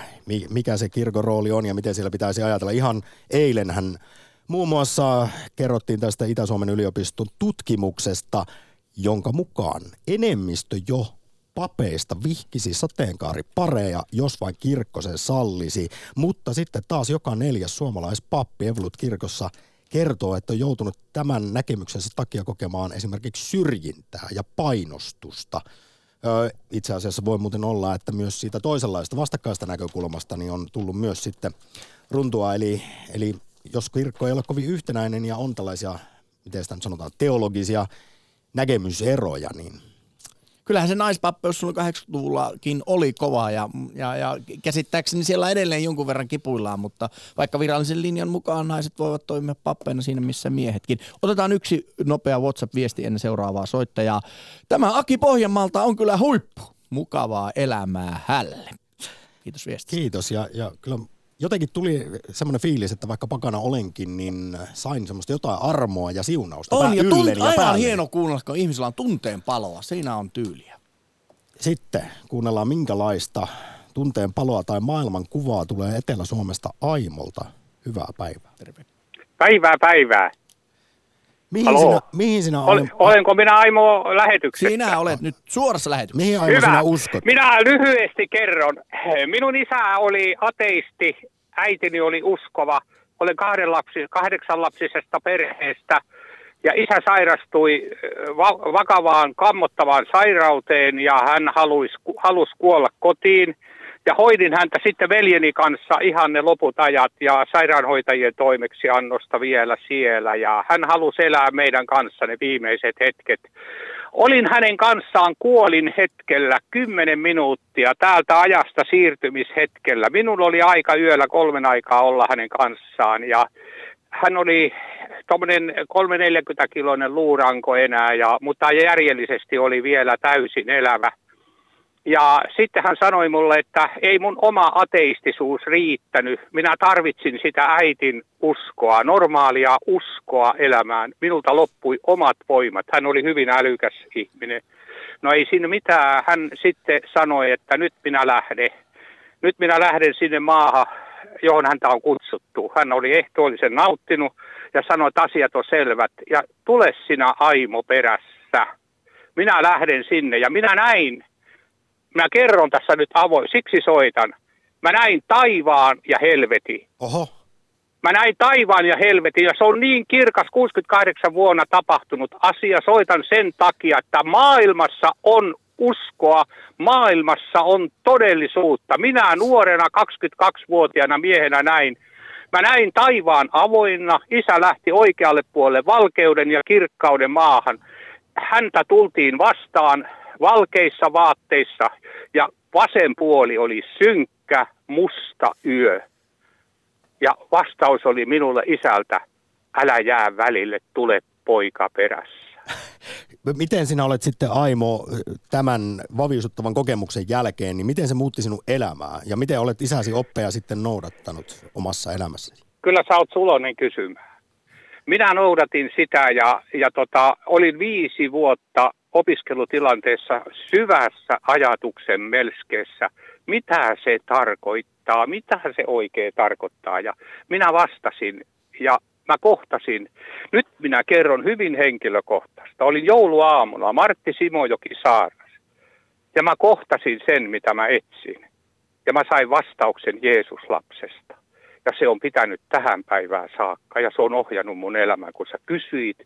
mikä se kirkon rooli on ja miten siellä pitäisi ajatella. Ihan eilenhän muun muassa kerrottiin tästä Itä-Suomen yliopiston tutkimuksesta, jonka mukaan enemmistö jo papeista vihkisi sateenkaaripareja, jos vain kirkko sen sallisi. Mutta sitten taas joka neljäs suomalaispappi Evolut kirkossa kertoo, että on joutunut tämän näkemyksensä takia kokemaan esimerkiksi syrjintää ja painostusta. Itse asiassa voi muuten olla, että myös siitä toisenlaista vastakkaista näkökulmasta niin on tullut myös sitten runtua. Eli, eli jos kirkko ei ole kovin yhtenäinen ja on tällaisia, miten sitä nyt sanotaan, teologisia näkemyseroja, niin kyllähän se naispappeus silloin 80-luvullakin oli kova ja, ja, ja käsittääkseni siellä edelleen jonkun verran kipuillaan, mutta vaikka virallisen linjan mukaan naiset voivat toimia pappeina siinä missä miehetkin. Otetaan yksi nopea WhatsApp-viesti ennen seuraavaa soittajaa. Tämä Aki Pohjanmaalta on kyllä huippu. Mukavaa elämää hälle. Kiitos viesti. Kiitos ja, ja kyllä jotenkin tuli semmoinen fiilis, että vaikka pakana olenkin, niin sain semmoista jotain armoa ja siunausta. On ja, tunt- ja aina on hieno kuunnella, kun ihmisellä on tunteen paloa. Siinä on tyyliä. Sitten kuunnellaan minkälaista tunteen paloa tai maailman kuvaa tulee Etelä-Suomesta Aimolta. Hyvää päivää. Terve. Päivää, päivää. Mihin sinä, mihin sinä Ol, Olenko minä Aimo lähetyksessä? Sinä olet nyt suorassa lähetyksessä. Mihin Aimo Hyvä. sinä uskot? Minä lyhyesti kerron. Minun isä oli ateisti, äitini oli uskova. Olen kahden lapsi, kahdeksan lapsisesta perheestä. Ja isä sairastui va- vakavaan, kammottavaan sairauteen ja hän halusi, halusi kuolla kotiin – ja hoidin häntä sitten veljeni kanssa ihan ne loput ajat ja sairaanhoitajien toimeksiannosta vielä siellä. Ja hän halusi elää meidän kanssa ne viimeiset hetket. Olin hänen kanssaan kuolin hetkellä kymmenen minuuttia täältä ajasta siirtymishetkellä. Minun oli aika yöllä kolmen aikaa olla hänen kanssaan ja hän oli tuommoinen 340 kiloinen luuranko enää, ja, mutta järjellisesti oli vielä täysin elävä. Ja sitten hän sanoi mulle, että ei mun oma ateistisuus riittänyt. Minä tarvitsin sitä äitin uskoa, normaalia uskoa elämään. Minulta loppui omat voimat. Hän oli hyvin älykäs ihminen. No ei siinä mitään. Hän sitten sanoi, että nyt minä lähden. Nyt minä lähden sinne maahan, johon häntä on kutsuttu. Hän oli ehtoollisen nauttinut ja sanoi, että asiat on selvät. Ja tule sinä Aimo perässä. Minä lähden sinne ja minä näin Mä kerron tässä nyt avoin, siksi soitan. Mä näin taivaan ja helveti. Oho. Mä näin taivaan ja helvetin ja se on niin kirkas 68 vuonna tapahtunut asia. Soitan sen takia, että maailmassa on uskoa, maailmassa on todellisuutta. Minä nuorena 22-vuotiaana miehenä näin. Mä näin taivaan avoinna, isä lähti oikealle puolelle valkeuden ja kirkkauden maahan. Häntä tultiin vastaan valkeissa vaatteissa ja vasen puoli oli synkkä, musta yö. Ja vastaus oli minulle isältä, älä jää välille, tule poika perässä. Miten sinä olet sitten Aimo tämän vaviusuttavan kokemuksen jälkeen, niin miten se muutti sinun elämää ja miten olet isäsi oppeja sitten noudattanut omassa elämässäsi? Kyllä sä oot sulonen kysymään. Minä noudatin sitä ja, ja tota, olin viisi vuotta opiskelutilanteessa syvässä ajatuksen melskeessä, mitä se tarkoittaa, mitä se oikein tarkoittaa. Ja minä vastasin ja mä kohtasin, nyt minä kerron hyvin henkilökohtaista. Olin jouluaamuna Martti Simojoki Saaras ja mä kohtasin sen, mitä mä etsin. Ja mä sain vastauksen Jeesuslapsesta. Ja se on pitänyt tähän päivään saakka ja se on ohjannut mun elämän, kun sä kysyit.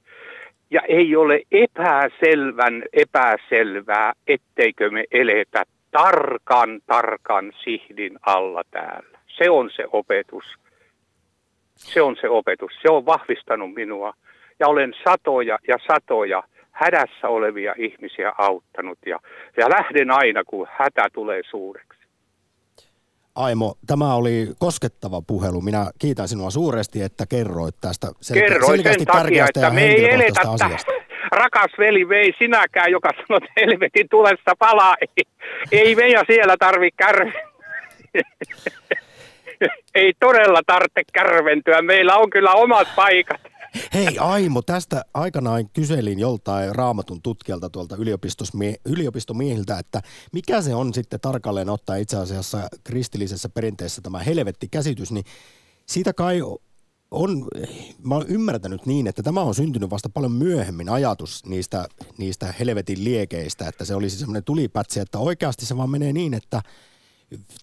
Ja ei ole epäselvän epäselvää, etteikö me eletä tarkan, tarkan sihdin alla täällä. Se on se opetus. Se on se opetus. Se on vahvistanut minua. Ja olen satoja ja satoja hädässä olevia ihmisiä auttanut. Ja, ja lähden aina, kun hätä tulee suureksi. Aimo, tämä oli koskettava puhelu. Minä kiitän sinua suuresti, että kerroit tästä sel- Kerroin sen takia, että me ei eletä asiasta. Rakas veli, vei sinäkään, joka sanoo, että helvetin tulessa palaa. Ei, ei me ja siellä tarvi kärvi. ei todella tarvitse kärventyä. Meillä on kyllä omat paikat. Hei Aimo, tästä aikanaan kyselin joltain raamatun tutkijalta tuolta yliopistomiehiltä, että mikä se on sitten tarkalleen ottaa itse asiassa kristillisessä perinteessä tämä helvetti-käsitys, niin siitä kai on, mä oon ymmärtänyt niin, että tämä on syntynyt vasta paljon myöhemmin ajatus niistä, niistä helvetin liekeistä, että se olisi semmoinen tulipätsi, että oikeasti se vaan menee niin, että –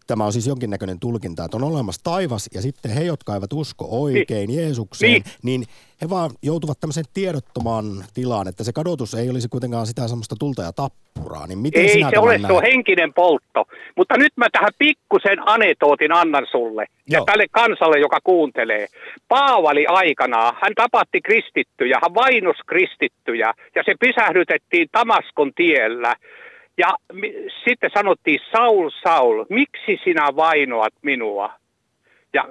tämä on siis jonkinnäköinen tulkinta, että on olemassa taivas ja sitten he, jotka eivät usko oikein niin. Jeesukseen, niin. niin he vaan joutuvat tämmöiseen tiedottomaan tilaan, että se kadotus ei olisi kuitenkaan sitä semmoista tulta ja tappuraa. Niin miten ei sinä se ole, se on henkinen poltto. Mutta nyt mä tähän pikkusen anetootin annan sulle Joo. ja tälle kansalle, joka kuuntelee. Paavali aikanaan, hän tapatti kristittyjä, hän vainos kristittyjä ja se pysähdytettiin Tamaskon tiellä. Ja sitten sanottiin, Saul, Saul, miksi sinä vainoat minua? Ja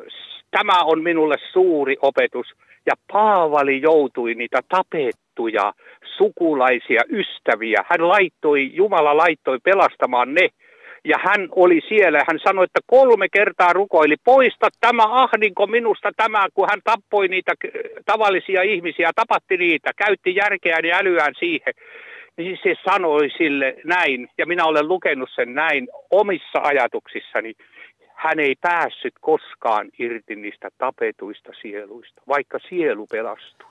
tämä on minulle suuri opetus. Ja Paavali joutui niitä tapettuja sukulaisia, ystäviä. Hän laittoi, Jumala laittoi pelastamaan ne. Ja hän oli siellä, hän sanoi, että kolme kertaa rukoili, poista tämä ahdinko minusta tämä, kun hän tappoi niitä tavallisia ihmisiä, tapatti niitä, käytti järkeään ja älyään siihen niin se sanoi sille näin, ja minä olen lukenut sen näin omissa ajatuksissani, hän ei päässyt koskaan irti niistä tapetuista sieluista, vaikka sielu pelastui.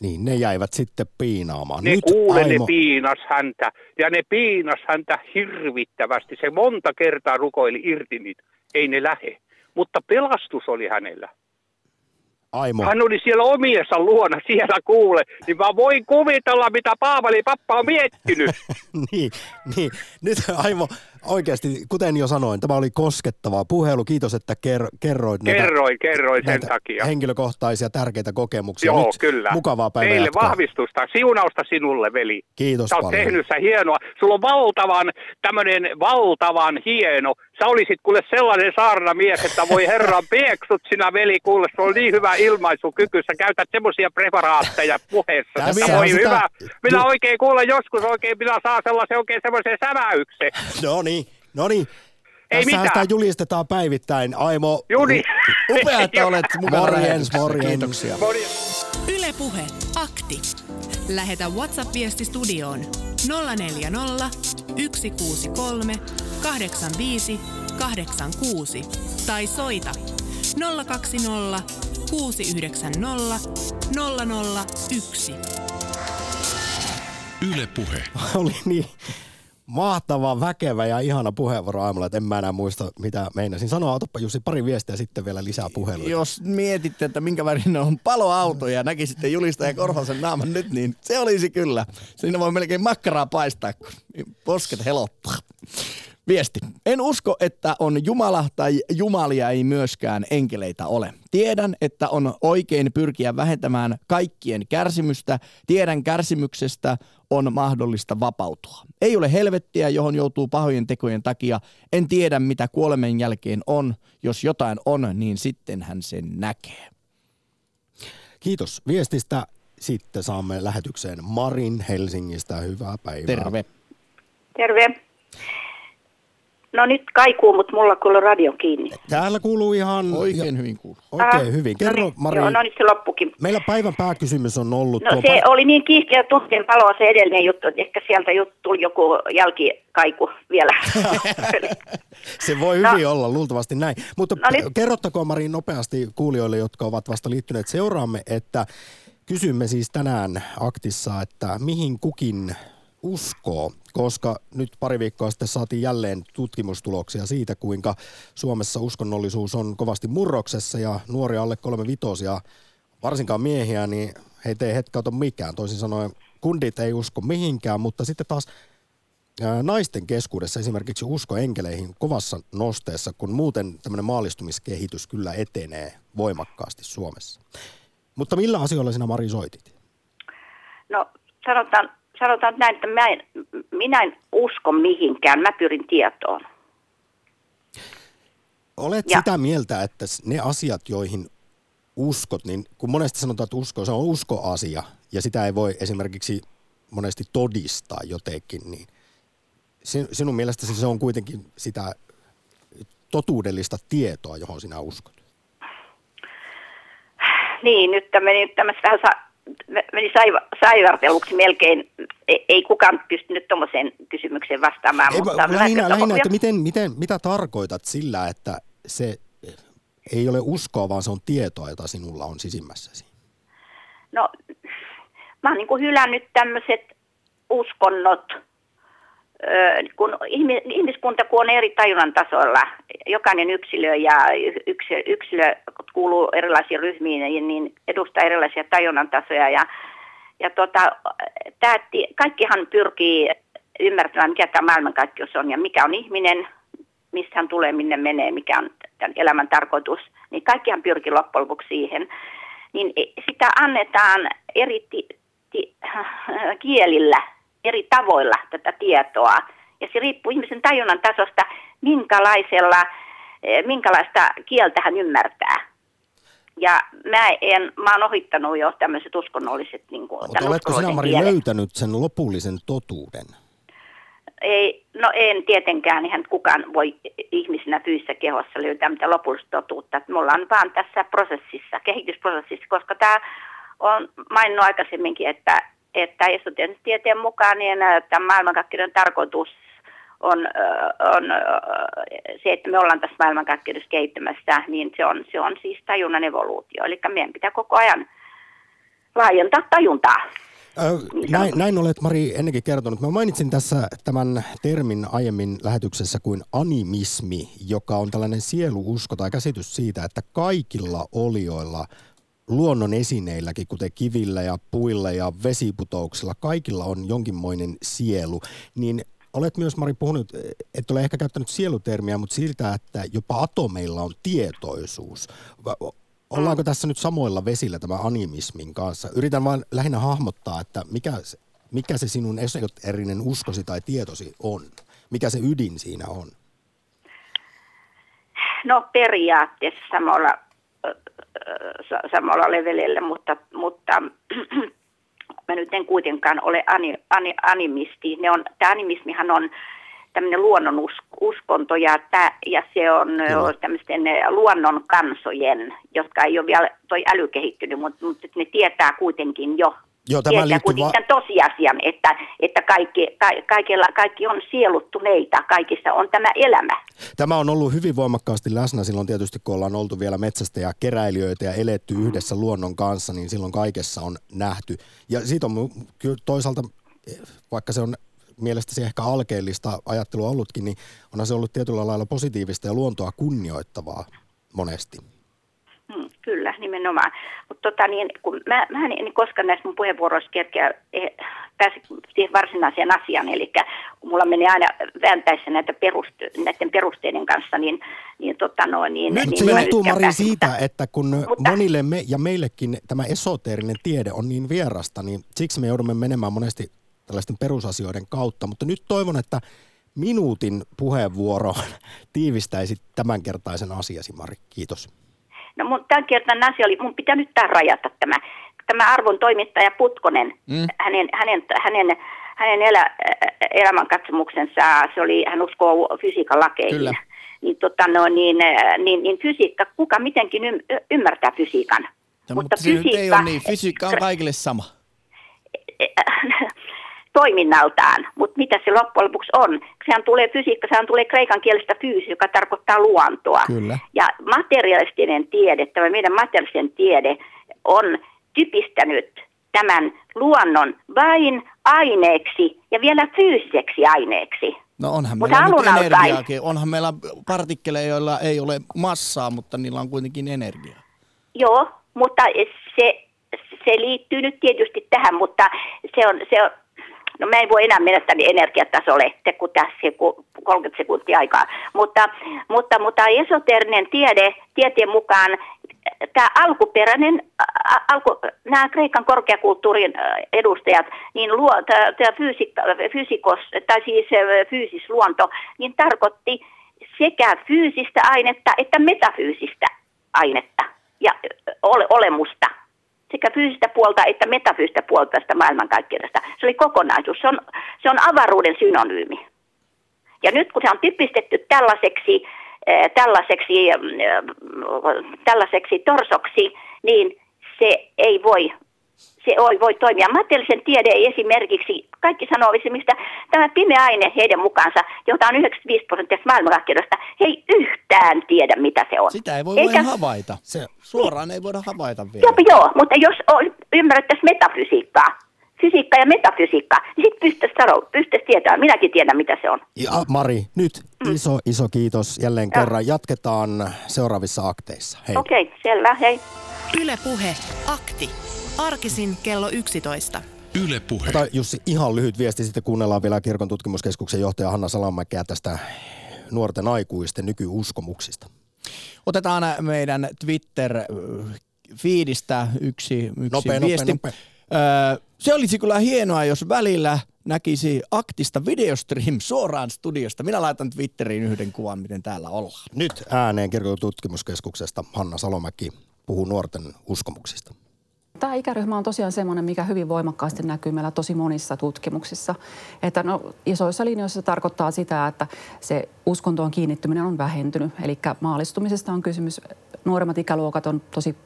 Niin, ne jäivät sitten piinaamaan. Ne Nyt kuule, Aimo... ne piinas häntä, ja ne piinas häntä hirvittävästi. Se monta kertaa rukoili irti niitä, ei ne lähe. Mutta pelastus oli hänellä. Aimo. Hän oli siellä omiensa luona, siellä kuule. Niin mä voin kuvitella, mitä Paavali pappa on miettinyt. niin, niin, nyt Aimo, oikeasti, kuten jo sanoin, tämä oli koskettava puhelu. Kiitos, että ker- kerroit näitä, Kerroin, kerroin sen takia. henkilökohtaisia tärkeitä kokemuksia. Joo, Nyt kyllä. Mukavaa päivää Teille jatkoa. vahvistusta, siunausta sinulle, veli. Kiitos Sä oot paljon. tehnyt sä hienoa. Sulla on valtavan, tämmöinen valtavan hieno. Sä olisit kuule sellainen saarnamies, että voi herran pieksut sinä veli, kuule, se on niin hyvä ilmaisukyky. Sä käytät semmoisia preparaatteja puheessa. Tässä Että voi sitä- hyvä. Minä oikein kuulen joskus oikein, minä saa sellaisen oikein semmoisen säväyksen. No niin, no niin. Ei Tässähän mitään. sitä julistetaan päivittäin. Aimo, Juni. Upea, että olet mukana Morjens, morjens. Kiitoksia. Yle Puhe. Akti. Lähetä WhatsApp-viesti studioon 040 163 85 86 tai soita 020 690 001. Yle Puhe. oli niin Mahtava, väkevä ja ihana puheenvuoro aamulla, että en mä enää muista, mitä meinasin sanoa. Otapa Jussi pari viestiä sitten vielä lisää puheluita. Jos mietitte, että minkä värinen on paloauto ja näkisitte Julista ja Korhosen naaman nyt, niin se olisi kyllä. Siinä voi melkein makkaraa paistaa, kun posket helottaa. Viesti. En usko, että on Jumala tai Jumalia ei myöskään enkeleitä ole. Tiedän, että on oikein pyrkiä vähentämään kaikkien kärsimystä. Tiedän kärsimyksestä on mahdollista vapautua. Ei ole helvettiä, johon joutuu pahojen tekojen takia. En tiedä, mitä kuolemen jälkeen on. Jos jotain on, niin sitten hän sen näkee. Kiitos viestistä. Sitten saamme lähetykseen Marin Helsingistä. Hyvää päivää. Terve. Terve. No nyt kaikuu, mutta mulla kyllä radio kiinni. Täällä kuuluu ihan... Oikein hyvin kuuluu. Oikein Ah, hyvin. Kerro no niin, Mari, Joo, no nyt se loppukin. meillä päivän pääkysymys on ollut... No tuo se pa- oli niin kiihkeä tuntien paloa se edellinen juttu, että ehkä sieltä juttu tuli joku jälkikaiku vielä. Se voi No. hyvin olla, luultavasti näin. Mutta No niin. kerrottakoon Mari nopeasti kuulijoille, jotka ovat vasta liittyneet seuraamme, että kysymme siis tänään aktissa, että mihin kukin uskoo, koska nyt pari viikkoa sitten saatiin jälleen tutkimustuloksia siitä, kuinka Suomessa uskonnollisuus on kovasti murroksessa ja nuoria alle kolme vitosia, varsinkaan miehiä, niin heitä ei hetkauta mikään. Toisin sanoen kundit ei usko mihinkään, mutta sitten taas naisten keskuudessa esimerkiksi usko enkeleihin kovassa nosteessa, kun muuten tämmöinen maallistumiskehitys kyllä etenee voimakkaasti Suomessa. Mutta millä asioilla sinä Mari soitit? No sanotaan, sanotaan näin, että mä en, minä en usko mihinkään, mä pyrin tietoon. Olet Ja- sitä mieltä, että ne asiat, joihin uskot, niin kun monesti sanotaan, että usko, se on uskoasia ja sitä ei voi esimerkiksi monesti todistaa jotenkin, niin sin- sinun mielestäsi se on kuitenkin sitä totuudellista tietoa, johon sinä uskot. Niin, nyt tämä meni nyt tämmöistä vähän meni saiva, saivarteluksi melkein. Ei, ei kukaan pystynyt tuommoiseen kysymykseen vastaamaan. Ei, mutta lähinnä, lähinnä että miten, miten, mitä tarkoitat sillä, että se ei ole uskoa, vaan se on tietoa, jota sinulla on sisimmässäsi? No, mä oon niin kuin hylännyt tämmöiset uskonnot, kun ihmi- ihmiskunta kun on eri tajunnan tasoilla, jokainen yksilö ja yksilö, yksilö kuuluu erilaisiin ryhmiin, niin edustaa erilaisia tajunnan tasoja ja, ja tota, tää, kaikkihan pyrkii ymmärtämään, mikä tämä maailmankaikkeus on ja mikä on ihminen, mistä hän tulee, minne menee, mikä on tämän elämän tarkoitus, niin kaikkihan pyrkii loppujen lopuksi siihen. Niin e- sitä annetaan eri ti- ti- kielillä, eri tavoilla tätä tietoa. Ja se riippuu ihmisen tajunnan tasosta, minkälaisella, eh, minkälaista kieltä hän ymmärtää. Ja mä, en, mä oon ohittanut jo tämmöiset uskonnolliset... Niin kuin, Mutta oletko sinä, Mari, löytänyt sen lopullisen totuuden? Ei, no en tietenkään, eihän kukaan voi ihmisenä fyysisessä kehossa löytää mitä lopullista totuutta. Me ollaan vaan tässä prosessissa, kehitysprosessissa, koska tämä on maininnut aikaisemminkin, että, että tieteen mukaan niin tämän maailmankaikkeuden tarkoitus on, on se, että me ollaan tässä maailmankaikkeudessa kehittämässä, niin se on, se on siis tajunnan evoluutio. Eli meidän pitää koko ajan laajentaa tajuntaa. Näin, näin olet Mari ennenkin kertonut. Mä mainitsin tässä tämän termin aiemmin lähetyksessä kuin animismi, joka on tällainen sieluusko tai käsitys siitä, että kaikilla olioilla, luonnon esineilläkin, kuten kivillä ja puilla ja vesiputouksilla, kaikilla on jonkinmoinen sielu. Niin olet myös, Mari, puhunut, et ole ehkä käyttänyt sielutermiä, mutta siltä, että jopa atomeilla on tietoisuus. Ollaanko tässä nyt samoilla vesillä tämän animismin kanssa? Yritän vain lähinnä hahmottaa, että mikä se, mikä se sinun esoterinen uskosi tai tietosi on. Mikä se ydin siinä on? No periaatteessa samalla, samalla levelillä, mutta, mutta mä nyt en kuitenkaan ole ani, ani, animisti. Ne on, tämä animismihan on tämmöinen luonnon us, uskonto ja, tää, ja se on Kyllä. tämmöisten luonnon kansojen, jotka ei ole vielä toi äly kehittynyt, mutta, mutta ne tietää kuitenkin jo Joo, tämä tietää liittyy va- tosiasian, että, että kaikki, ka, kaikilla, kaikki on sieluttuneita, kaikissa on tämä elämä. Tämä on ollut hyvin voimakkaasti läsnä silloin tietysti, kun ollaan oltu vielä metsästä ja keräilijöitä ja eletty yhdessä luonnon kanssa, niin silloin kaikessa on nähty. Ja siitä on kyllä toisaalta, vaikka se on mielestäsi ehkä alkeellista ajattelua ollutkin, niin onhan se ollut tietyllä lailla positiivista ja luontoa kunnioittavaa monesti. Nimenomaan. Mutta tota, niin, kun mä, mä en, koskaan näissä mun puheenvuoroissa kerkeä eh, pääse siihen varsinaiseen asiaan, eli kun mulla menee aina vääntäessä näitä peruste, näiden perusteiden kanssa, niin, niin, tota no, niin Nyt niin se johtuu Mari siitä, Mutta- että kun mutta- monille me ja meillekin tämä esoteerinen tiede on niin vierasta, niin siksi me joudumme menemään monesti tällaisten perusasioiden kautta. Mutta nyt toivon, että minuutin puheenvuoro tiivistäisi tämänkertaisen asiasi, Mari. Kiitos. No mun tämän kertan asia oli, mun pitää nyt tää rajata tämä. Tämä arvon toimittaja Putkonen, mm. hänen, hänen, hänen, hänen elä, elämänkatsomuksensa, se oli, hän uskoo fysiikan lakeihin. Kyllä. Niin, tota, no, niin, niin, niin fysiikka, kuka mitenkin ym, ymmärtää fysiikan. No, mutta, se nyt ei ole niin. Fysiikka on kaikille sama. Toiminnaltaan, mutta mitä se loppujen lopuksi on? Sehän tulee fysiikka, sehän tulee kreikan kielestä fyysi, joka tarkoittaa luontoa. Kyllä. Ja materialistinen tiede, tämä meidän materialistinen tiede on typistänyt tämän luonnon vain aineeksi ja vielä fyysiseksi aineeksi. No onhan Mutta meillä nyt energiaakin. Onhan meillä partikkeleja, joilla ei ole massaa, mutta niillä on kuitenkin energiaa. Joo, mutta se, se liittyy nyt tietysti tähän, mutta se on, se on no mä en voi enää tänne energiatasolle, te kun tässä joku 30 sekuntia aikaa, mutta, mutta, mutta esoterinen tiede, tieteen mukaan tämä alkuperäinen, alku, nämä Kreikan korkeakulttuurin edustajat, niin luo, tämä fysiikka, fysikos, tai siis fyysisluonto, niin tarkoitti sekä fyysistä ainetta että metafyysistä ainetta ja ole, olemusta. Sekä fyysistä puolta että metafyysistä puolta tästä maailmankaikkeudesta. Se oli kokonaisuus. Se on, se on avaruuden synonyymi. Ja nyt kun se on typistetty tällaiseksi, äh, tällaiseksi, äh, tällaiseksi torsoksi, niin se ei voi se ei voi toimia. Materiaalisen tiede ei esimerkiksi, kaikki sanoo esimerkiksi, että tämä pimeä aine heidän mukaansa, jota on 95 prosenttia maailmankaikkeudesta, he ei yhtään tiedä, mitä se on. Sitä ei voi Eikä- vain havaita. Se, Suoraan ei voida havaita vielä. Joo, joo, mutta jos ymmärrettäisiin metafysiikkaa, fysiikka ja metafysiikka, niin sitten pystyisi sanoa, pystyisi tietämään, minäkin tiedän, mitä se on. ja Mari, nyt Mm. iso, iso kiitos jälleen kerran. Jatketaan seuraavissa akteissa. Hei. Okei, okay, selvä, hei. Yle Puhe. Akti. Arkisin kello 11. Yle Puhe. Ota Jussi ihan lyhyt viesti, sitten kuunnellaan vielä Kirkon tutkimuskeskuksen johtaja Hanna Salamäkeä tästä nuorten aikuisten nykyuskomuksista. Otetaan meidän Twitter-fiidistä yksi, yksi Nopea, nopea, viesti. nopea. Öö, se olisi kyllä hienoa, jos välillä näkisi aktista videostream suoraan studiosta. Minä laitan Twitteriin yhden kuvan, miten täällä ollaan. Nyt ääneen Kirkon tutkimuskeskuksesta Hanna Salomäki puhuu nuorten uskomuksista. Tämä ikäryhmä on tosiaan semmoinen, mikä hyvin voimakkaasti näkyy meillä tosi monissa tutkimuksissa. Että no, isoissa linjoissa se tarkoittaa sitä, että se uskontoon kiinnittyminen on vähentynyt. Eli maalistumisesta on kysymys. Nuoremmat ikäluokat on tosi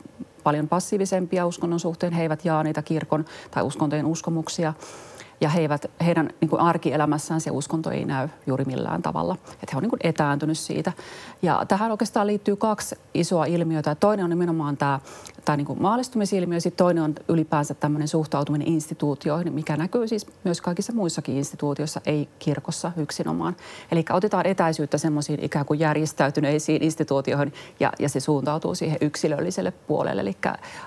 paljon passiivisempia uskonnon suhteen. He eivät jaa niitä kirkon tai uskontojen uskomuksia. Ja he eivät, heidän niin kuin arkielämässään se uskonto ei näy juuri millään tavalla. Että he on niin kuin etääntynyt siitä. Ja tähän oikeastaan liittyy kaksi isoa ilmiötä. Toinen on nimenomaan tämä, tämä niin kuin maalistumisilmiö, sitten toinen on ylipäänsä tämmöinen suhtautuminen instituutioihin, mikä näkyy siis myös kaikissa muissakin instituutioissa, ei kirkossa yksinomaan. Eli otetaan etäisyyttä semmoisiin ikään kuin järjestäytyneisiin instituutioihin ja, ja se suuntautuu siihen yksilölliselle puolelle. Eli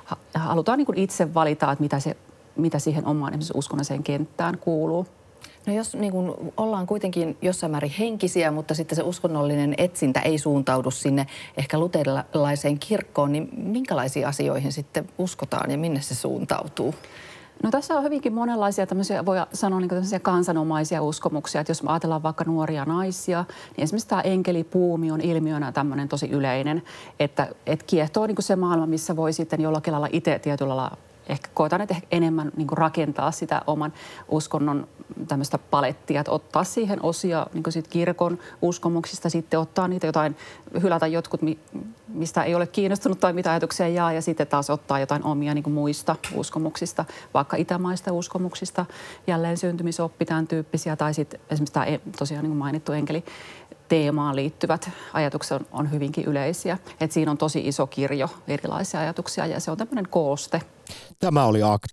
ha- halutaan niin kuin itse valita, että mitä se mitä siihen omaan uskonnolliseen kenttään kuuluu. No jos niin kun ollaan kuitenkin jossain määrin henkisiä, mutta sitten se uskonnollinen etsintä ei suuntaudu sinne ehkä luterilaiseen kirkkoon, niin minkälaisiin asioihin sitten uskotaan ja minne se suuntautuu? No tässä on hyvinkin monenlaisia tämmöisiä, voi sanoa niin tämmöisiä kansanomaisia uskomuksia. Että jos me ajatellaan vaikka nuoria naisia, niin esimerkiksi tämä enkelipuumi on ilmiönä tämmöinen tosi yleinen, että, että kiehtoo niin se maailma, missä voi sitten jollakin lailla itse tietyllä lailla ehkä koetaan, että ehkä enemmän niin kuin rakentaa sitä oman uskonnon tämmöistä palettia, että ottaa siihen osia niin kuin kirkon uskomuksista, sitten ottaa niitä jotain, hylätä jotkut, mi- mistä ei ole kiinnostunut tai mitä ajatuksia jaa, ja sitten taas ottaa jotain omia niin kuin muista uskomuksista, vaikka itämaista uskomuksista, jälleen syntymisoppi, tämän tyyppisiä, tai sitten esimerkiksi tämä e- tosiaan niin kuin mainittu enkeli, teemaan liittyvät ajatukset on, on hyvinkin yleisiä. Et siinä on tosi iso kirjo erilaisia ajatuksia ja se on tämmöinen kooste. Tämä oli Akti.